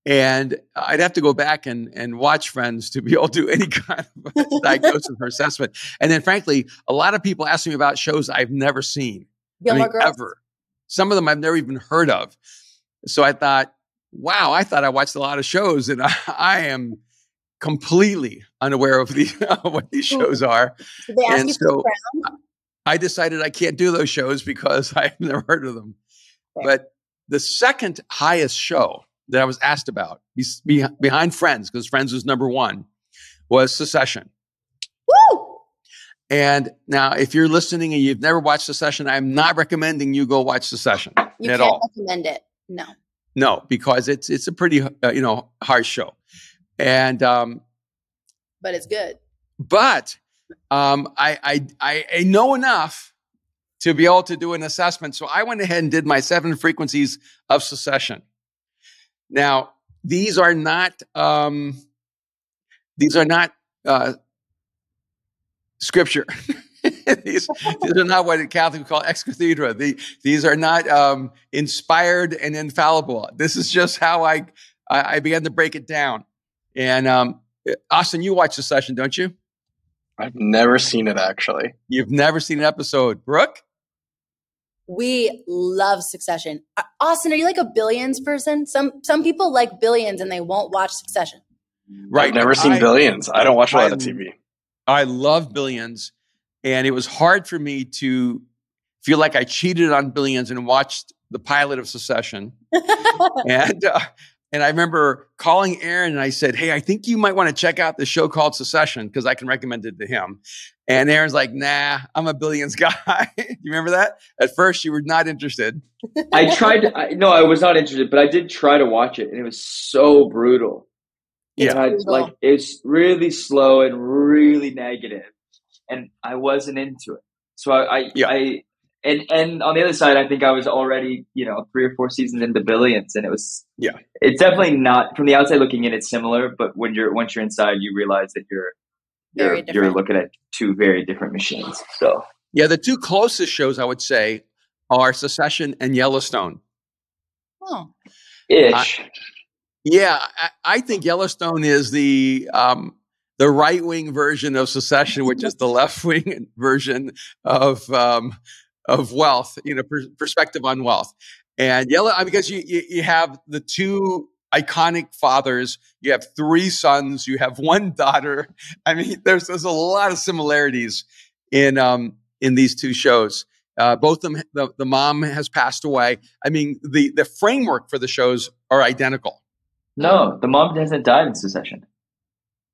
And I'd have to go back and, and watch Friends to be able to do any kind of diagnosis or assessment. And then, frankly, a lot of people ask me about shows I've never seen. Gilmore I mean, Girls. Ever. Some of them I've never even heard of. So I thought, wow, I thought I watched a lot of shows, and I, I am completely unaware of the what these shows are. and so I decided I can't do those shows because I've never heard of them. But the second highest show that I was asked about be, behind Friends, because Friends was number one, was Succession. Woo! And now, if you're listening and you've never watched Succession, I'm not recommending you go watch Succession you at can't all. Recommend it? No. No, because it's it's a pretty uh, you know harsh show, and um, but it's good. But um, I, I I I know enough to be able to do an assessment. So I went ahead and did my seven frequencies of succession. Now, these are not um, these are not uh, scripture. these, these, are not what Catholics call ex cathedra. The, these are not um, inspired and infallible. This is just how I, I, I began to break it down. And um, Austin, you watch Succession, don't you? I've never seen it actually. You've never seen an episode, Brooke? We love Succession. Uh, Austin, are you like a Billions person? Some some people like Billions and they won't watch Succession. Right. Never seen I, Billions. I don't watch a lot I, of TV. I love Billions, and it was hard for me to feel like I cheated on Billions and watched the pilot of Succession. and uh, and I remember calling Aaron and I said, Hey, I think you might want to check out the show called Succession because I can recommend it to him. And Aaron's like, Nah, I'm a billions guy. Do you remember that? At first, you were not interested. I tried to, I, no, I was not interested, but I did try to watch it and it was so brutal. Yeah. I, like it's really slow and really negative, and I wasn't into it. So I, I, yeah. I and and on the other side, I think I was already you know three or four seasons into Billions, and it was yeah. It's definitely not from the outside looking in. It's similar, but when you're once you're inside, you realize that you're you're you're looking at two very different machines. So yeah, the two closest shows I would say are Succession and Yellowstone. Oh, ish. yeah, I, I, think Yellowstone is the um, the right wing version of Succession, which is the left wing version of um, of wealth, you know, per- perspective on wealth. And yellow, because you, you, you have the two iconic fathers. You have three sons. You have one daughter. I mean, there's there's a lot of similarities in um in these two shows. Uh, both them, the, the mom has passed away. I mean, the the framework for the shows are identical. No, the mom hasn't died in Succession.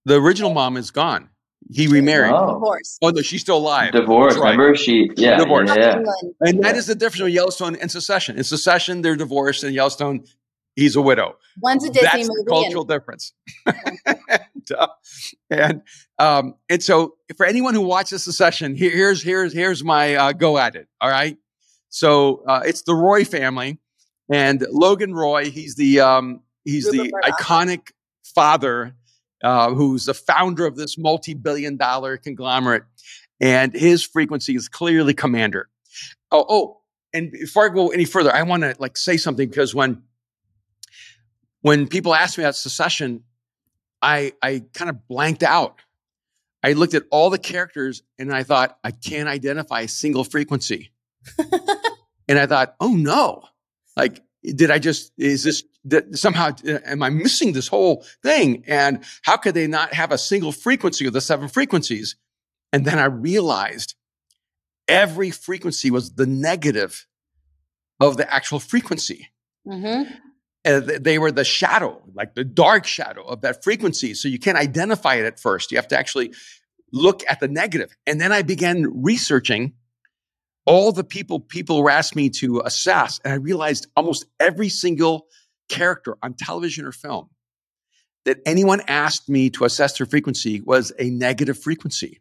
The original mom is gone. He remarried. Oh. Divorce. Oh no, she's still alive. Divorce. Right. Remember, she yeah, Divorce. yeah, yeah. And that Yeah. is the difference between Yellowstone and Succession. In Succession, they're divorced, and Yellowstone, he's a widow. One's a Disney That's the cultural and difference. and, uh, and um, and so for anyone who watches Succession, here, here's here's here's my uh, go at it. All right, so uh, it's the Roy family, and Logan Roy. He's the um, he's Rupert the Murdoch. iconic father uh, who's the founder of this multi-billion-dollar conglomerate, and his frequency is clearly commander. Oh, oh, and before I go any further, I want to like say something because when when people ask me about Succession, I I kind of blanked out. I looked at all the characters and I thought I can't identify a single frequency. and I thought, oh no, like did I just is this that somehow uh, am I missing this whole thing? And how could they not have a single frequency of the seven frequencies? And then I realized every frequency was the negative of the actual frequency Mhm. and they were the shadow, like the dark shadow of that frequency. So you can't identify it at first. You have to actually look at the negative. And then I began researching all the people people were asked me to assess, and I realized almost every single character on television or film that anyone asked me to assess their frequency was a negative frequency.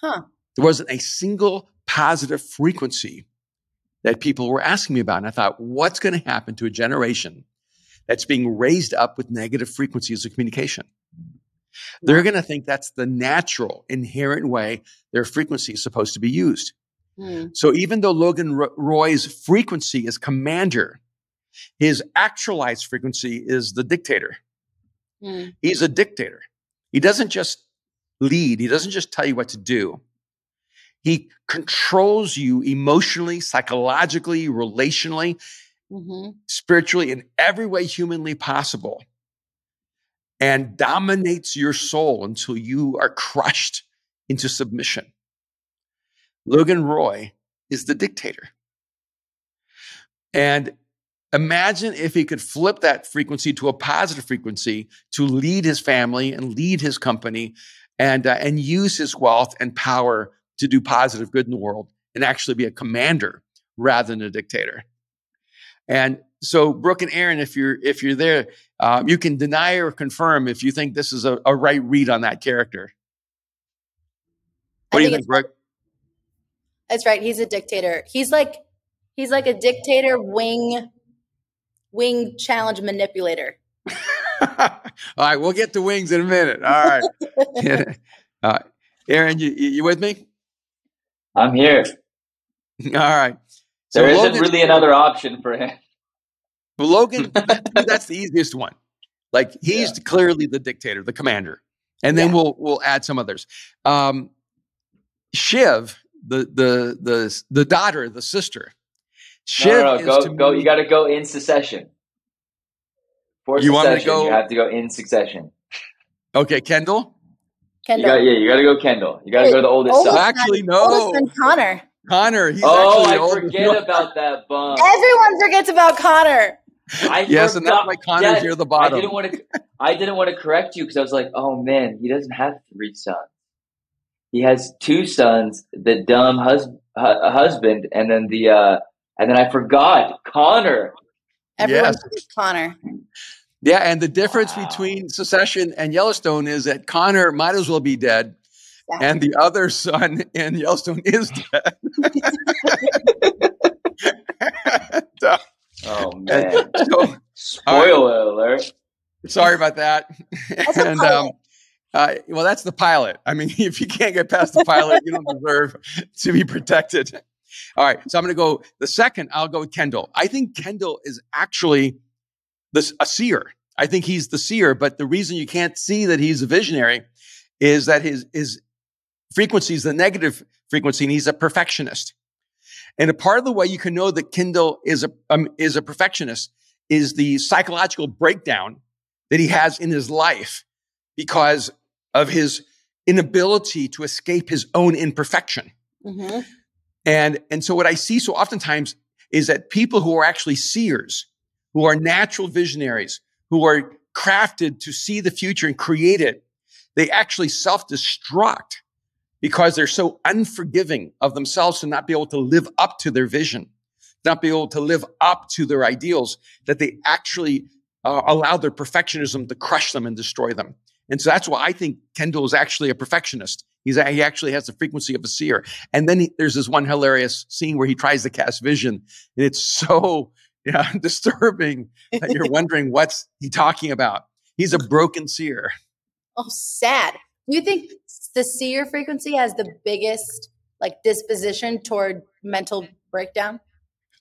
Huh. There wasn't a single positive frequency that people were asking me about. And I thought, what's going to happen to a generation that's being raised up with negative frequencies of communication? They're going to think that's the natural, inherent way their frequency is supposed to be used. Hmm. So even though Logan Roy's frequency is commander, his actualized frequency is the dictator. Hmm. He's a dictator. He doesn't just lead, he doesn't just tell you what to do. He controls you emotionally, psychologically, relationally, Mhm. spiritually, in every way humanly possible, and dominates your soul until you are crushed into submission. Logan Roy is the dictator. And imagine if he could flip that frequency to a positive frequency to lead his family and lead his company and, uh, and use his wealth and power to do positive good in the world and actually be a commander rather than a dictator. And so, Brooke and Aaron, if you're if you're there, uh, you can deny or confirm if you think this is a, a right read on that character. I What do you think think, Brooke? That's right. He's a dictator. He's like he's like a dictator wing wing challenge manipulator. All right, we'll get to wings in a minute. All right. All right. Aaron, you, you you with me? I'm here. All right. So There isn't Logan's- really another option for him. Well, Logan, that's the easiest one. Like he's clearly the dictator, the commander, and then Yeah. we'll we'll add some others. Um, Shiv, the the the the daughter, the sister. Shiv No, no, is no, to go, go. me- You got to go in succession. For You want me to go- you have to go in succession. okay, Kendall. You Kendall. got, yeah, you got to go Kendall. You got to go to the oldest oldest son. son- Actually, no. Oldest son Connor. Connor. He's Oh, actually I forget one. about that bum. Everyone forgets about Connor. I Yes, and that's forgot- why Connor's Dad, near the bottom. I didn't want to. I didn't want to correct you because I was like, "Oh man, he doesn't have three sons. He has two sons, the dumb hus- hu- husband, and then the uh, and then I forgot Connor. Everyone Yes. Connor. Yeah, and the difference Wow. between Succession and Yellowstone is that Connor might as well be dead, Yeah. and the other son in Yellowstone is dead. So- Oh man, so, spoiler alert. sorry about that. That's and pilot. um, uh, well, that's the pilot. I mean, if you can't get past the pilot, you don't deserve to be protected. All right, so I'm going to go the second. I'll go with Kendall. I think Kendall is actually this a seer. I think he's the seer, but the reason you can't see that he's a visionary is that his his frequency is the negative frequency, and he's a perfectionist. And a part of the way you can know that Kendall is a um, is a perfectionist is the psychological breakdown that he has in his life because of his inability to escape his own imperfection. Mm-hmm. And, and so what I see so oftentimes is that people who are actually seers, who are natural visionaries, who are crafted to see the future and create it, they actually self destruct because they're so unforgiving of themselves to not be able to live up to their vision, not be able to live up to their ideals, that they actually uh, allow their perfectionism to crush them and destroy them. And so that's why I think Kendall is actually a perfectionist. He's he actually has the frequency of a seer. And then he, there's this one hilarious scene where he tries to cast vision, and it's so yeah, disturbing that you're wondering what's he talking about. He's a broken seer. Oh, sad. Do You think the seer frequency has the biggest like disposition toward mental breakdown?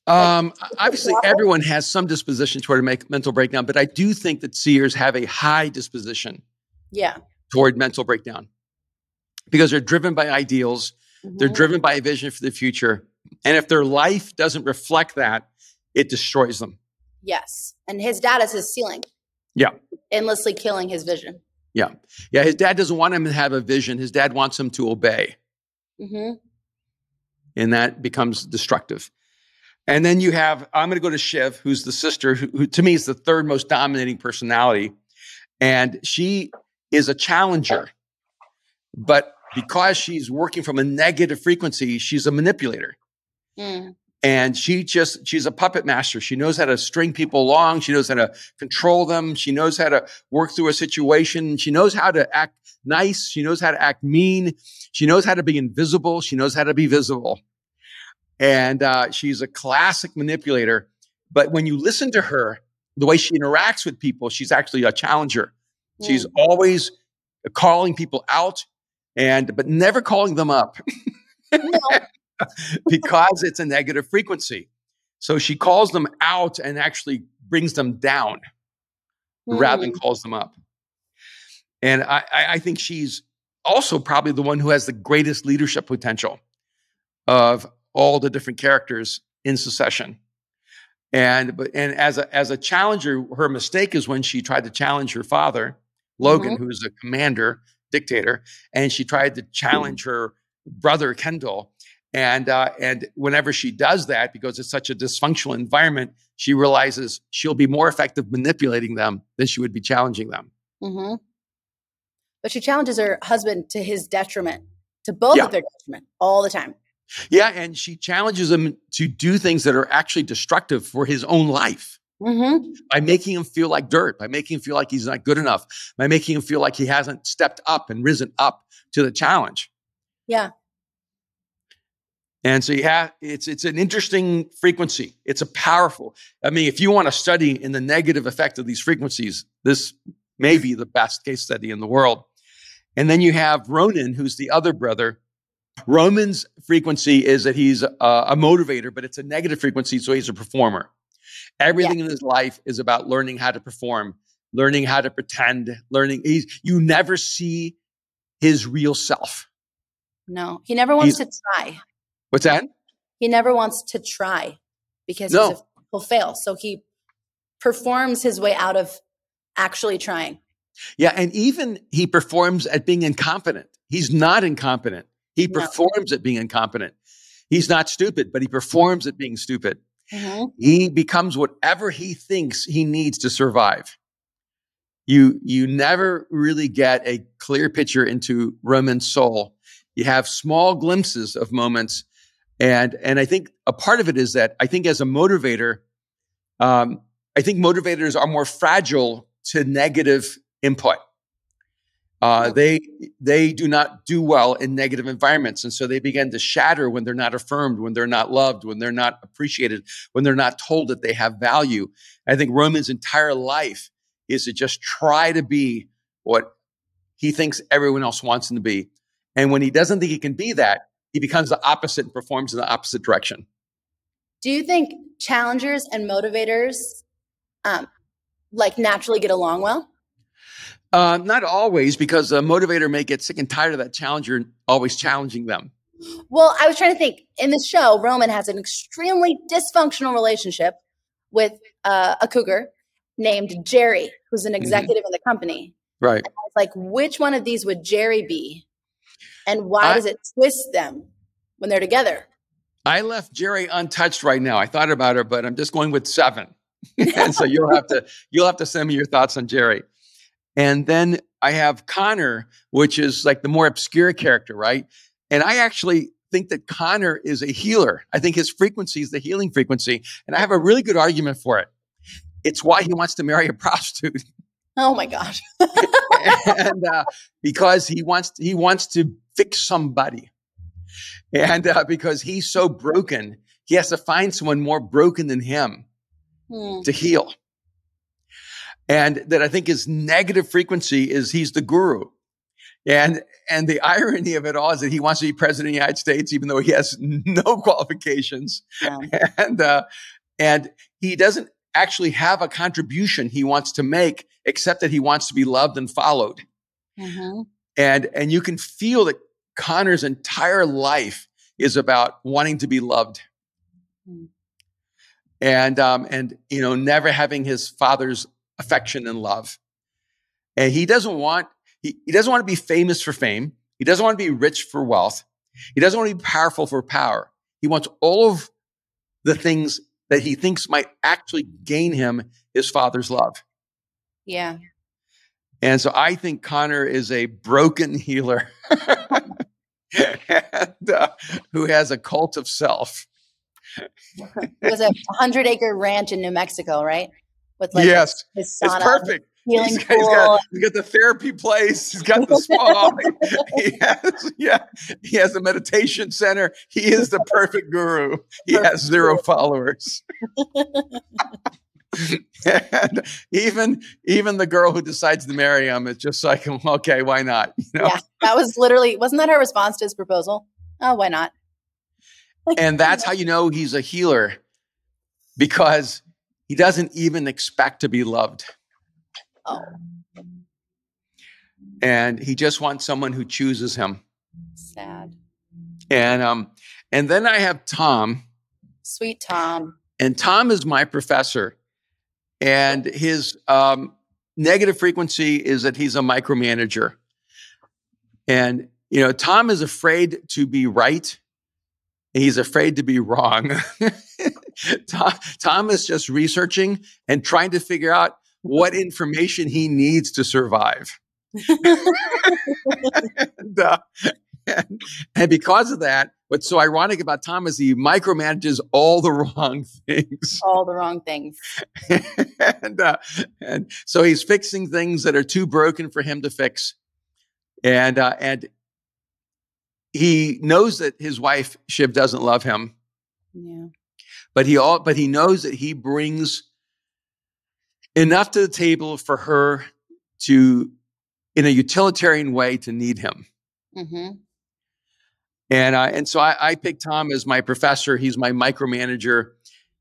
Um, obviously, everyone has some disposition toward a make mental breakdown, but I do think that seers have a high disposition. Yeah. Toward mental breakdown because they're driven by ideals, mm-hmm. they're driven by a vision for the future, and if their life doesn't reflect that, it destroys them. Yes, and his dad is his ceiling. Yeah. Endlessly killing his vision. Yeah. Yeah. His dad doesn't want him to have a vision. His dad wants him to obey. Mm-hmm. And that becomes destructive. And then you have, I'm going to go to Shiv, who's the sister, who, who, to me is the third most dominating personality. And she is a challenger. But because she's working from a negative frequency, she's a manipulator. Mm and she just she's a puppet master. She knows how to string people along. She knows how to control them. She knows how to work through a situation. She knows how to act nice. She knows how to act mean. She knows how to be invisible. She knows how to be visible. And uh, she's a classic manipulator. But when you listen to her the way she interacts with people she's actually a challenger mm. she's always calling people out and but never calling them up no. because it's a negative frequency. So she calls them out and actually brings them down mm. rather than hmm. calls them up. And I, I think she's also probably the one who has the greatest leadership potential of all the different characters in succession. And but and as a as a challenger, her mistake is when she tried to challenge her father, Logan, mm-hmm. who is a commander, dictator, and she tried to challenge her brother Kendall, and uh, and whenever she does that, because it's such a dysfunctional environment, she realizes she'll be more effective manipulating them than she would be challenging them. Mm-hmm. But she challenges her husband to his detriment, to both yeah. of their detriment, all the time. Yeah, and she challenges him to do things that are actually destructive for his own life. Mm-hmm. By making him feel like dirt, by making him feel like he's not good enough, by making him feel like he hasn't stepped up and risen up to the challenge. Yeah. And so you have it's it's an interesting frequency. It's a powerful. I mean, if you want to study in the negative effect of these frequencies, this may be the best case study in the world. And then you have Roman, who's the other brother. Roman's frequency is that he's a, a motivator, but it's a negative frequency, so he's a performer. Everything yeah. in his life is about learning how to perform, learning how to pretend, learning. He's you never see his real self. No, he never wants he's, to try. What's that? He never wants to try because no. he'll fail. So he performs his way out of actually trying. Yeah, and even he performs at being incompetent. He's not incompetent. He no. performs at being incompetent. He's not stupid, but he performs at being stupid. Mm-hmm. He becomes whatever he thinks he needs to survive. You you never really get a clear picture into Roman's soul. You have small glimpses of moments and and I think a part of it is that I think as a motivator, um, I think motivators are more fragile to negative input. Uh, they they do not do well in negative environments, and so they begin to shatter when they're not affirmed, when they're not loved, when they're not appreciated, when they're not told that they have value. I think Roman's entire life is to just try to be what he thinks everyone else wants him to be, and when he doesn't think he can be that, he becomes the opposite and performs in the opposite direction. Do you think challengers and motivators um, like naturally get along well? Uh, not always, because a motivator may get sick and tired of that challenger always challenging them. Well, I was trying to think in the show, Roman has an extremely dysfunctional relationship with uh, a cougar named Gerri, who's an mm-hmm. executive mm-hmm. in the company. Right. I was like, which one of these would Gerri be? And why I, does it twist them when they're together? I left Gerri untouched right now. I thought about her, but I'm just going with seven. and so you'll have to you'll have to send me your thoughts on Gerri. And then I have Connor, which is like the more obscure character, right? And I actually think that Connor is a healer. I think his frequency is the healing frequency. And I have a really good argument for it. It's why he wants to marry a prostitute. Oh my gosh. and uh, because he wants to, he wants to fix somebody. And uh, because he's so broken, he has to find someone more broken than him hmm. to heal. And that I think his negative frequency is he's the guru. And and the irony of it all is that he wants to be president of the United States, even though he has no qualifications. Yeah. And uh, and he doesn't actually have a contribution he wants to make, except that he wants to be loved and followed. Mm-hmm. And and you can feel that Connor's entire life is about wanting to be loved. Mm. And um, and you know, never having his father's affection and love. And he doesn't want he, he doesn't want to be famous for fame. He doesn't want to be rich for wealth. He doesn't want to be powerful for power. He wants all of the things that he thinks might actually gain him his father's love. Yeah. And so I think Connor is a broken healer and, uh, who has a cult of self. He has a hundred acre ranch in New Mexico, right? With like yes, it's perfect. He's got, he's, got, he's got the therapy place. He's got the spa. he has, yeah, he has a meditation center. He is the perfect guru. He has zero followers. and even even the girl who decides to marry him is just like, okay, why not? You know? Yeah, that was literally wasn't that her response to his proposal? Oh, why not? and that's how you know he's a healer because he doesn't even expect to be loved. Oh. And he just wants someone who chooses him. Sad. And um, and then I have Tom. Sweet Tom. And Tom is my professor. And his um, negative frequency is that he's a micromanager. And, you know, Tom is afraid to be right. He's afraid to be wrong. Tom, Tom is just researching and trying to figure out what information he needs to survive. and, uh, and, and, because of that, what's so ironic about Tom is he micromanages all the wrong things. All the wrong things. and, uh, and so he's fixing things that are too broken for him to fix. And, uh, and he knows that his wife, Shiv, doesn't love him. Yeah. But he all, but he knows that he brings enough to the table for her to, in a utilitarian way, to need him. Mm-hmm. And uh, and so I, I picked Tom as my professor. He's my micromanager.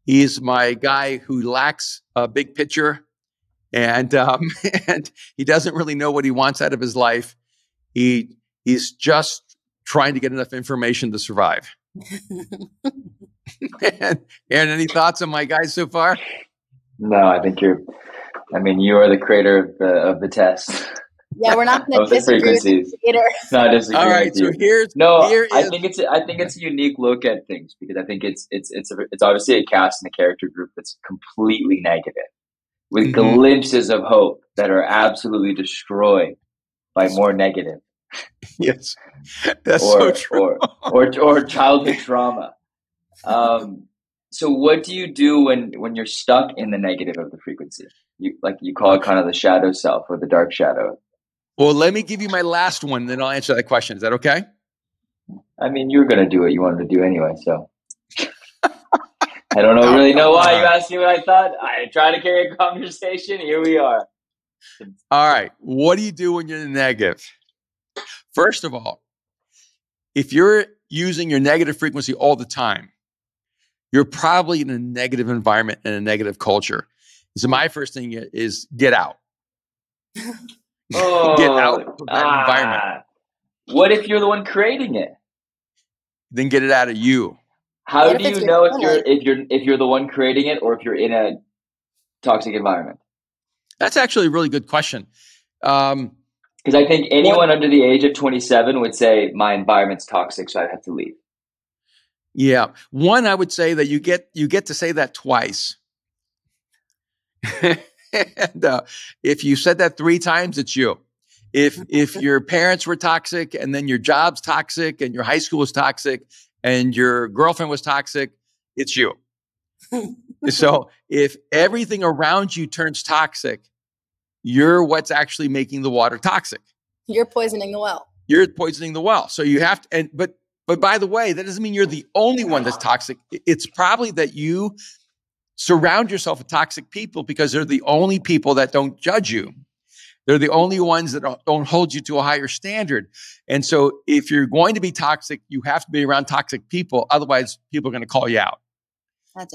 He's my guy who lacks a big picture, and um, and he doesn't really know what he wants out of his life. He he's just trying to get enough information to survive. and, and any thoughts on my guys so far? No, I think you're. I mean, you are the creator of the of the test. Yeah, we're not going to disagree with the creator. No, disagree. All right, so here's no. Here I think it's a, I think it's a unique look at things because I think it's it's it's a, it's obviously a cast and a character group that's completely negative, with mm-hmm. glimpses of hope that are absolutely destroyed by more negative. Yes, that's or, so true. or, or or childhood trauma. Um, so what do you do when when you're stuck in the negative of the frequency? You like you call it kind of the shadow self or the dark shadow. Well, let me give you my last one, then I'll answer that question. Is that okay? I mean, you're going to do what you wanted to do anyway, so. I don't know, really know why you asked me what I thought. I tried to carry a conversation. Here we are. All right. What do you do when you're in the negative? First of all, if you're using your negative frequency all the time, you're probably in a negative environment and a negative culture. So my first thing is get out. oh, get out of that ah, environment. What if you're the one creating it? Then get it out of you. How do you know if you're if you're if you're the one creating it or if you're in a toxic environment? That's actually a really good question. Um, because I think anyone under the age of 27 would say my environment's toxic, so I have to leave. Yeah, one I would say that you get you get to say that twice. and uh, if you said that three times, it's you. If if your parents were toxic, and then your job's toxic, and your high school was toxic, and your girlfriend was toxic, it's you. so if everything around you turns toxic, you're what's actually making the water toxic. You're poisoning the well. You're poisoning the well. So you have to, and but but by the way, that doesn't mean you're the only one that's toxic. It's probably that you surround yourself with toxic people because they're the only people that don't judge you. They're the only ones that don't hold you to a higher standard. And so if you're going to be toxic, you have to be around toxic people. Otherwise, people are going to call you out.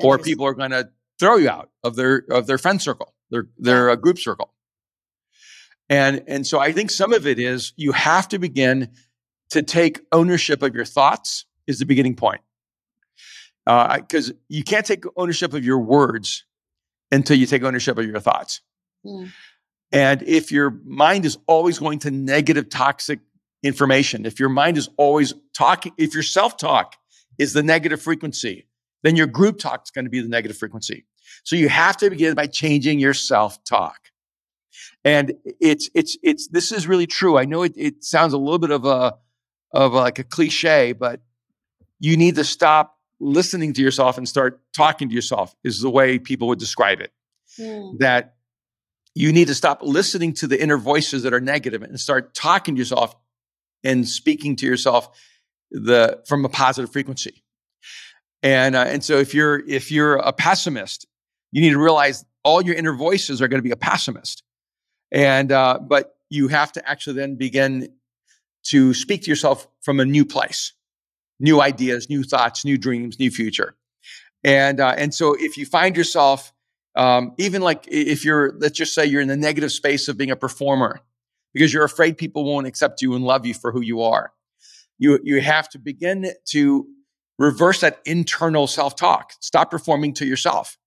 or people are going to throw you out of their of their friend circle, their their uh, group circle. And, and so I think some of it is you have to begin to take ownership of your thoughts is the beginning point. Because uh, you can't take ownership of your words until you take ownership of your thoughts. Mm. And if your mind is always going to negative, toxic information, if your mind is always talking, if your self talk is the negative frequency, then your group talk is going to be the negative frequency. So you have to begin by changing your self talk. And it's it's it's this is really true. I know it, it sounds a little bit of a of a, like a cliche, but you need to stop listening to yourself and start talking to yourself. Is the way people would describe it. Mm. That you need to stop listening to the inner voices that are negative and start talking to yourself and speaking to yourself the from a positive frequency. And uh, and so if you're if you're a pessimist, you need to realize all your inner voices are going to be a pessimist. And, uh, but you have to actually then begin to speak to yourself from a new place, new ideas, new thoughts, new dreams, new future. And, uh, and so if you find yourself, um, even like if you're, let's just say you're in the negative space of being a performer because you're afraid people won't accept you and love you for who you are. You, you have to begin to reverse that internal self-talk. Stop performing to yourself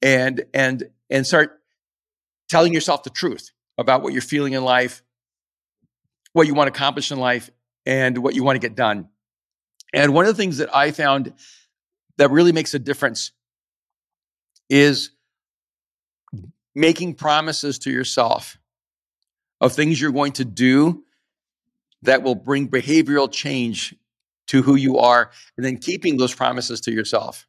and, and, and start telling yourself the truth about what you're feeling in life, what you want to accomplish in life, and what you want to get done. And one of the things that I found that really makes a difference is making promises to yourself of things you're going to do that will bring behavioral change to who you are, and then keeping those promises to yourself.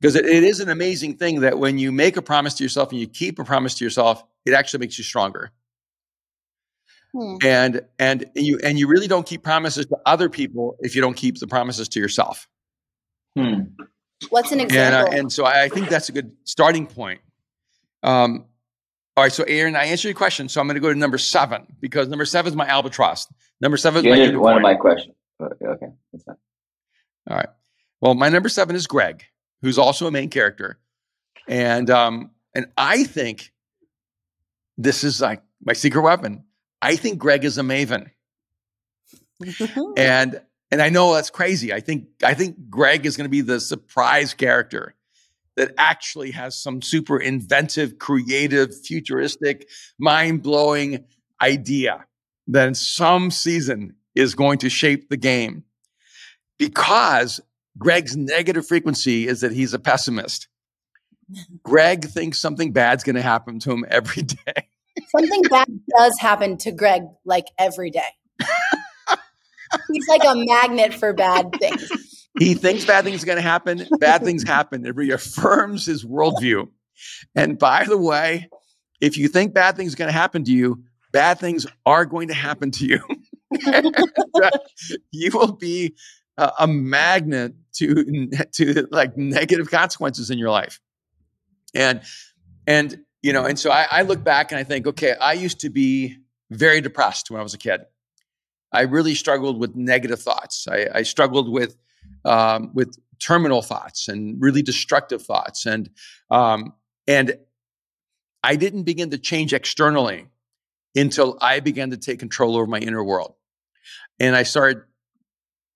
Because it, it is an amazing thing that when you make a promise to yourself and you keep a promise to yourself, it actually makes you stronger. Hmm. And and you and you really don't keep promises to other people if you don't keep the promises to yourself. Hmm. What's an example? And, uh, and so I, I think that's a good starting point. Um, all right, so Aaron, I answered your question, so I'm going to go to number seven because number seven is my albatross. Number seven you is my one of my questions. Okay, that's fine. All right. Well, my number seven is Greg who's also a main character. And um, and I think this is like my secret weapon. I think Greg is a maven. and and I know that's crazy. I think I think Greg is going to be the surprise character that actually has some super inventive, creative, futuristic, mind-blowing idea that in some season is going to shape the game. Because Greg's negative frequency is that he's a pessimist. Greg thinks something bad's going to happen to him every day. something bad does happen to Greg like every day. he's like a magnet for bad things. He thinks bad things are going to happen. Bad things happen. It reaffirms his worldview. And by the way, if you think bad things are going to happen to you, bad things are going to happen to you. you will be a, a magnet to to like negative consequences in your life. And and you know and so I, I, look back and i think okay i used to be very depressed when i was a kid. I really struggled with negative thoughts. I, I struggled with um, with terminal thoughts and really destructive thoughts. And um, and i didn't begin to change externally until i began to take control over my inner world. And i started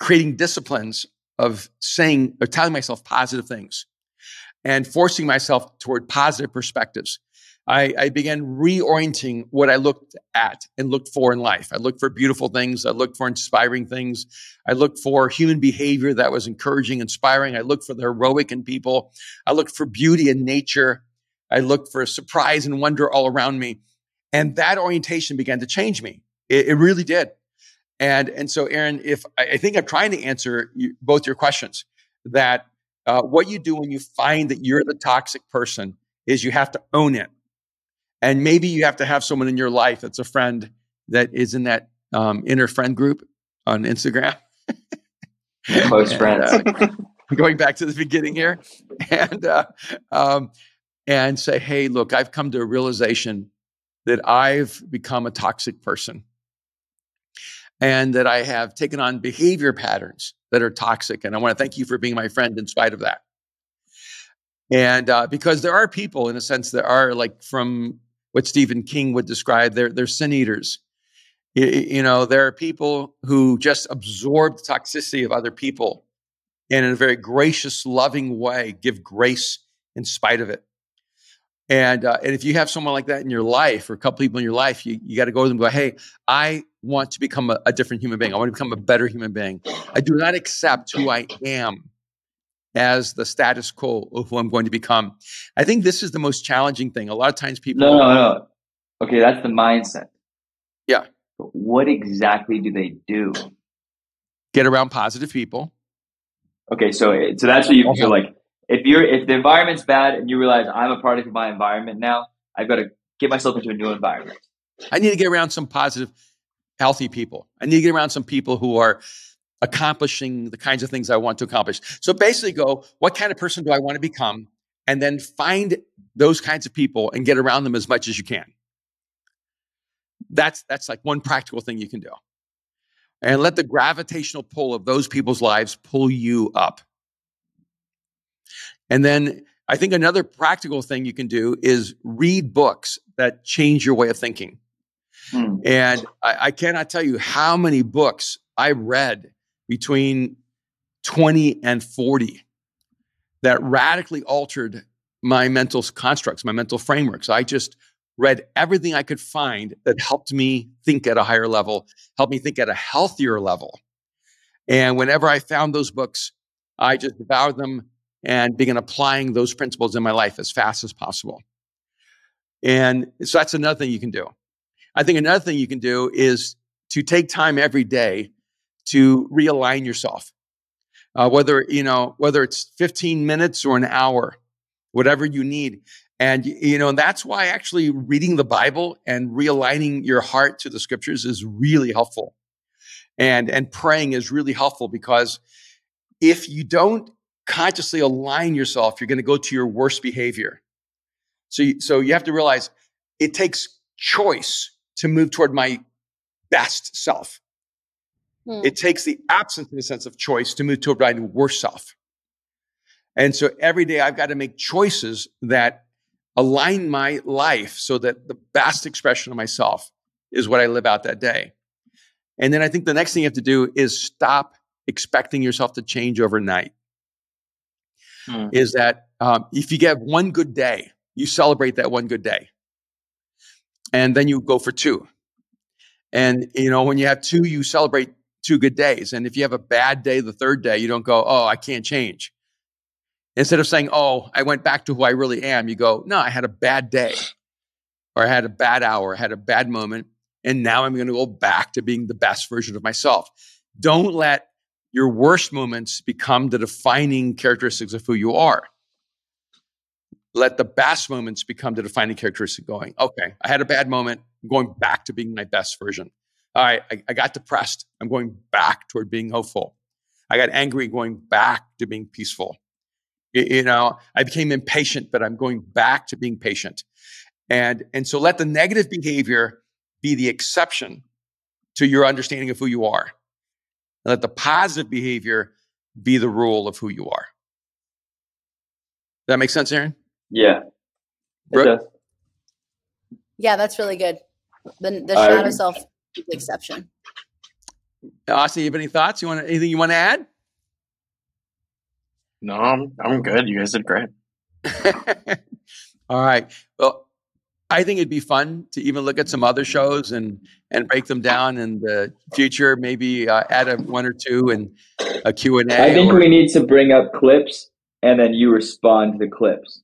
creating disciplines of saying or telling myself positive things and forcing myself toward positive perspectives. I, I, began reorienting what I looked at and looked for in life. I looked for beautiful things. I looked for inspiring things. I looked for human behavior that was encouraging, inspiring. I looked for the heroic in people. I looked for beauty in nature. I looked for surprise and wonder all around me. And that orientation began to change me. It, it really did. And, and so, Aaron, if I, think I'm trying to answer you, both your questions, that uh, what you do when you find that you're the toxic person is you have to own it. And maybe you have to have someone in your life that's a friend that is in that um, inner friend group on Instagram. Close friends. uh, going back to the beginning here, and uh, um, and say, hey, look, I've come to a realization that I've become a toxic person and that I have taken on behavior patterns that are toxic. And I want to thank you for being my friend in spite of that. And uh, because there are people, in a sense, that are like from what Stephen King would describe, they're, they're sin eaters. You, you know, there are people who just absorb the toxicity of other people and in a very gracious, loving way give grace in spite of it. And, uh, and if you have someone like that in your life or a couple people in your life, you, you got to go to them and go, hey, I want to become a, a, different human being. I want to become a better human being. I do not accept who I am as the status quo of who I'm going to become. I think this is the most challenging thing. A lot of times people. No, no, no. Okay, that's the mindset. Yeah. But what exactly do they do? Get around positive people. Okay, so so that's what you feel like if you're if the environment's bad and you realize I'm a product of my environment now, I've got to get myself into a new environment. I need to get around some positive, healthy people. I need to get around some people who are accomplishing the kinds of things I want to accomplish. So basically, go, what kind of person do I want to become? And then find those kinds of people and get around them as much as you can. That's that's like one practical thing you can do. And let the gravitational pull of those people's lives pull you up. And then I think another practical thing you can do is read books that change your way of thinking. Hmm. And I, I, cannot tell you how many books I read between 20 and 40 that radically altered my mental constructs, my mental frameworks. I just read everything I could find that helped me think at a higher level, helped me think at a healthier level. And whenever I found those books, I just devoured them and begin applying those principles in my life as fast as possible. And so that's another thing you can do. I think another thing you can do is to take time every day to realign yourself. Uh, whether you know whether it's 15 minutes or an hour, whatever you need, and you know that's why actually reading the Bible and realigning your heart to the Scriptures is really helpful, and and praying is really helpful because if you don't consciously align yourself, you're going to go to your worst behavior. So, you, so you have to realize it takes choice to move toward my best self. Hmm. It takes the absence, in a sense, of choice to move toward my worst self. And so every day I've got to make choices that align my life so that the best expression of myself is what I live out that day. And then I think the next thing you have to do is stop expecting yourself to change overnight mm. is that um, if you get one good day, you celebrate that one good day. And then you go for two. And, you know, when you have two, you celebrate two good days. And if you have a bad day the third day, you don't go, oh, I can't change. Instead of saying, oh, I went back to who I really am, you go, no, I had a bad day, or I had a bad hour, I had a bad moment, and now I'm going to go back to being the best version of myself. Don't let your worst moments become the defining characteristics of who you are. Let the best moments become the defining characteristic going, okay, I had a bad moment. I'm going back to being my best version. All right, I, I got depressed. I'm going back toward being hopeful. I got angry, going back to being peaceful. You, you know, I became impatient, but I'm going back to being patient. And, and so let the negative behavior be the exception to your understanding of who you are and let the positive behavior be the rule of who you are. Does that make sense, Aaron? Yeah. Yeah, that's really good. The, the shadow self the exception. Austin, you have any thoughts? You want anything you want to add? No, I'm I'm good. You guys did great. All right. Well, I think it'd be fun to even look at some other shows and and break them down in the future. Maybe uh, add a one or two and a Q and A. I think or, we need to bring up clips and then you respond to the clips.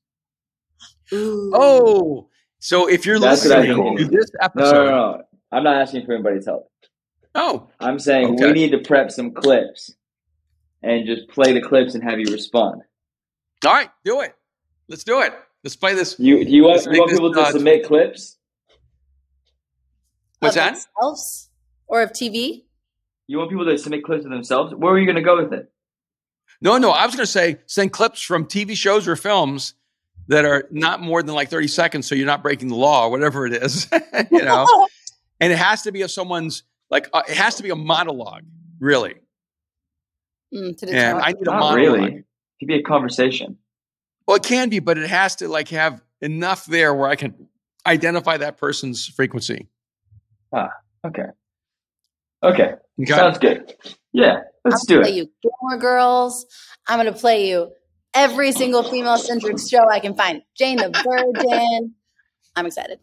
Ooh. Oh, so if you're That's listening to this No, episode, no, no. I'm not asking for anybody's help. oh, I'm saying Okay. we need to prep some clips and just play the clips and have you respond. all right, do it. Let's do it. Let's play this. You you want, you want this people to done. submit clips? What's of that? Themselves or of TV? You want people to submit clips of themselves? Where are you going to go with it? No, no. I was going to say send clips from TV shows or films that are not more than like 30 seconds, so you're not breaking the law or whatever it is. you know, and it has to be of someone's like uh, it has to be a monologue, really. Mm, to And determine. I need a monologue. really. It could be a conversation. Well, it can be, but it has to like have enough there where I can identify that person's frequency. Ah, okay. Okay. Okay. Sounds good. Yeah, let's I'm do gonna play it. you Gilmore Girls. I'm gonna play you every single female centric show I can find. Jane the Virgin. I'm excited.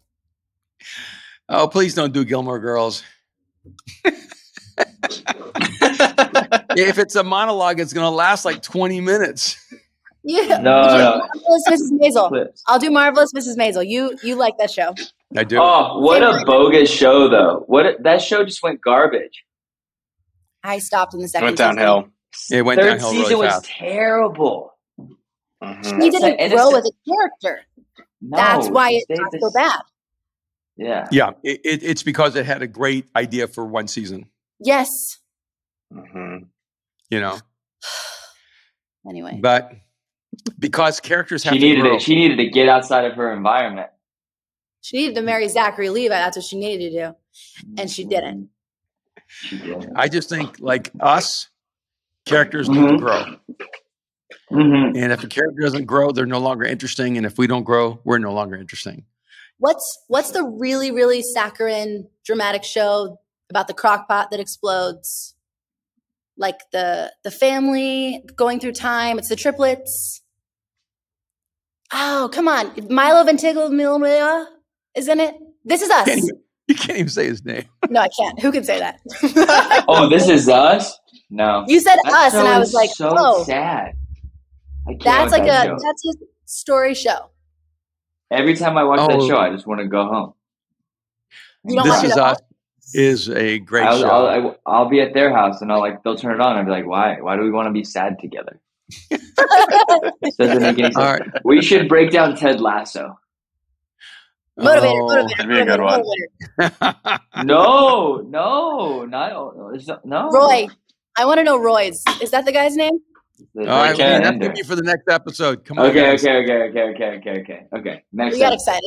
oh, please don't do Gilmore Girls. if it's a monologue, it's going to last like 20 minutes. Yeah. No, no. Marvelous Mrs. Maisel. I'll do Marvelous Mrs. Maisel. You you like that show? I do. Oh, what a bogus show, though. What a, that show just went garbage. I stopped in the second. Went season. downhill. It went Third downhill season really was fast. terrible. Mhm. She didn't And grow as a character. No, That's why she it stayed got so bad. Yeah. Yeah, it, it, it's because it had a great idea for one season. Yes. Mhm. You know, Anyway. but because characters have She to needed grow. it. She needed to get outside of her environment. She needed to marry Zachary Levi. That's what she needed to do. And she didn't. She did. I just think, like us, characters need to Mhm. grow. Mm-hmm. And if a character doesn't grow, they're no longer interesting. And if we don't grow, we're no longer interesting. What's what's the really really saccharine dramatic show about the crock pot that explodes? Like the the family going through time. It's the triplets. Oh come on, Milo Ventimiglia is in it. This is us. Can't even- you can't even say his name. No, I can't. Who can say that? Oh, this is us. No, you said That us, and I was like, so oh, sad. I can't that's like that a show. that's his story show. Every time I watch that Oh. show, I just want to go home. You don't This want is us is a great I'll, show. I'll, I- I'll be at their house and I'll like they'll turn it on and I'll be like, why? Why do we want to be sad together? This doesn't make any sense. All right. We should break down Ted Lasso. Motivator, Oh. motivator, That'd be a good motivator, one. No, no, not no. Roy, I want to know Roy's. Is that the guy's name? All right, Breaking man, that's gonna be for the next episode. Come on, Okay, guys. okay, okay, okay, okay, okay, okay, okay. Next We got episode.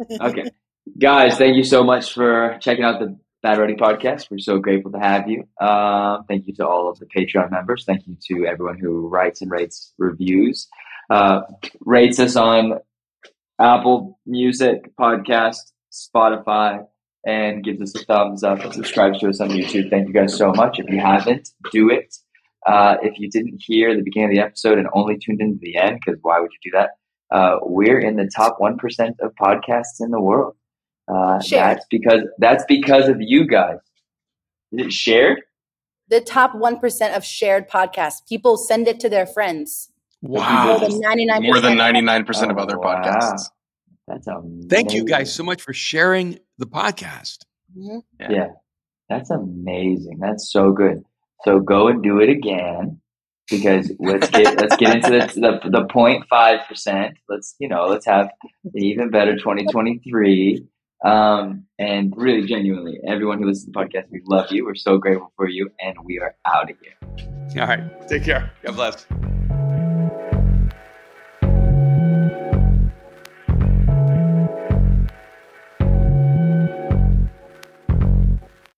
excited. Okay. Guys, thank you so much for checking out the Bad Ready podcast. We're so grateful to have you. Um, thank you to all of the Patreon members. Thank you to everyone who writes and rates reviews. Uh, rates us on Apple Music, Podcast, Spotify, and gives us a thumbs up and subscribes to us on YouTube. Thank you guys so much. If you haven't, do it. Uh, if you didn't hear the beginning of the episode and only tuned into the end, because why would you do that? Uh, we're in the top one percent of podcasts in the world. Uh, that's because that's because of you guys. Is it shared? The top 1% of shared podcasts. People send it to their friends. More Wow. than 99%. More than ninety nine percent of Oh, other wow. podcasts. That's amazing. Thank you guys so much for sharing the podcast. Mhm. Yeah, that's amazing. That's so good. So go and do it again because let's get let's get into the the, the 0.5 percent. Let's you know let's have the even better 2023. Um, and really genuinely, everyone who listens to the podcast, we love you. We're so grateful for you, and we are out of here. All right. Take care. God bless.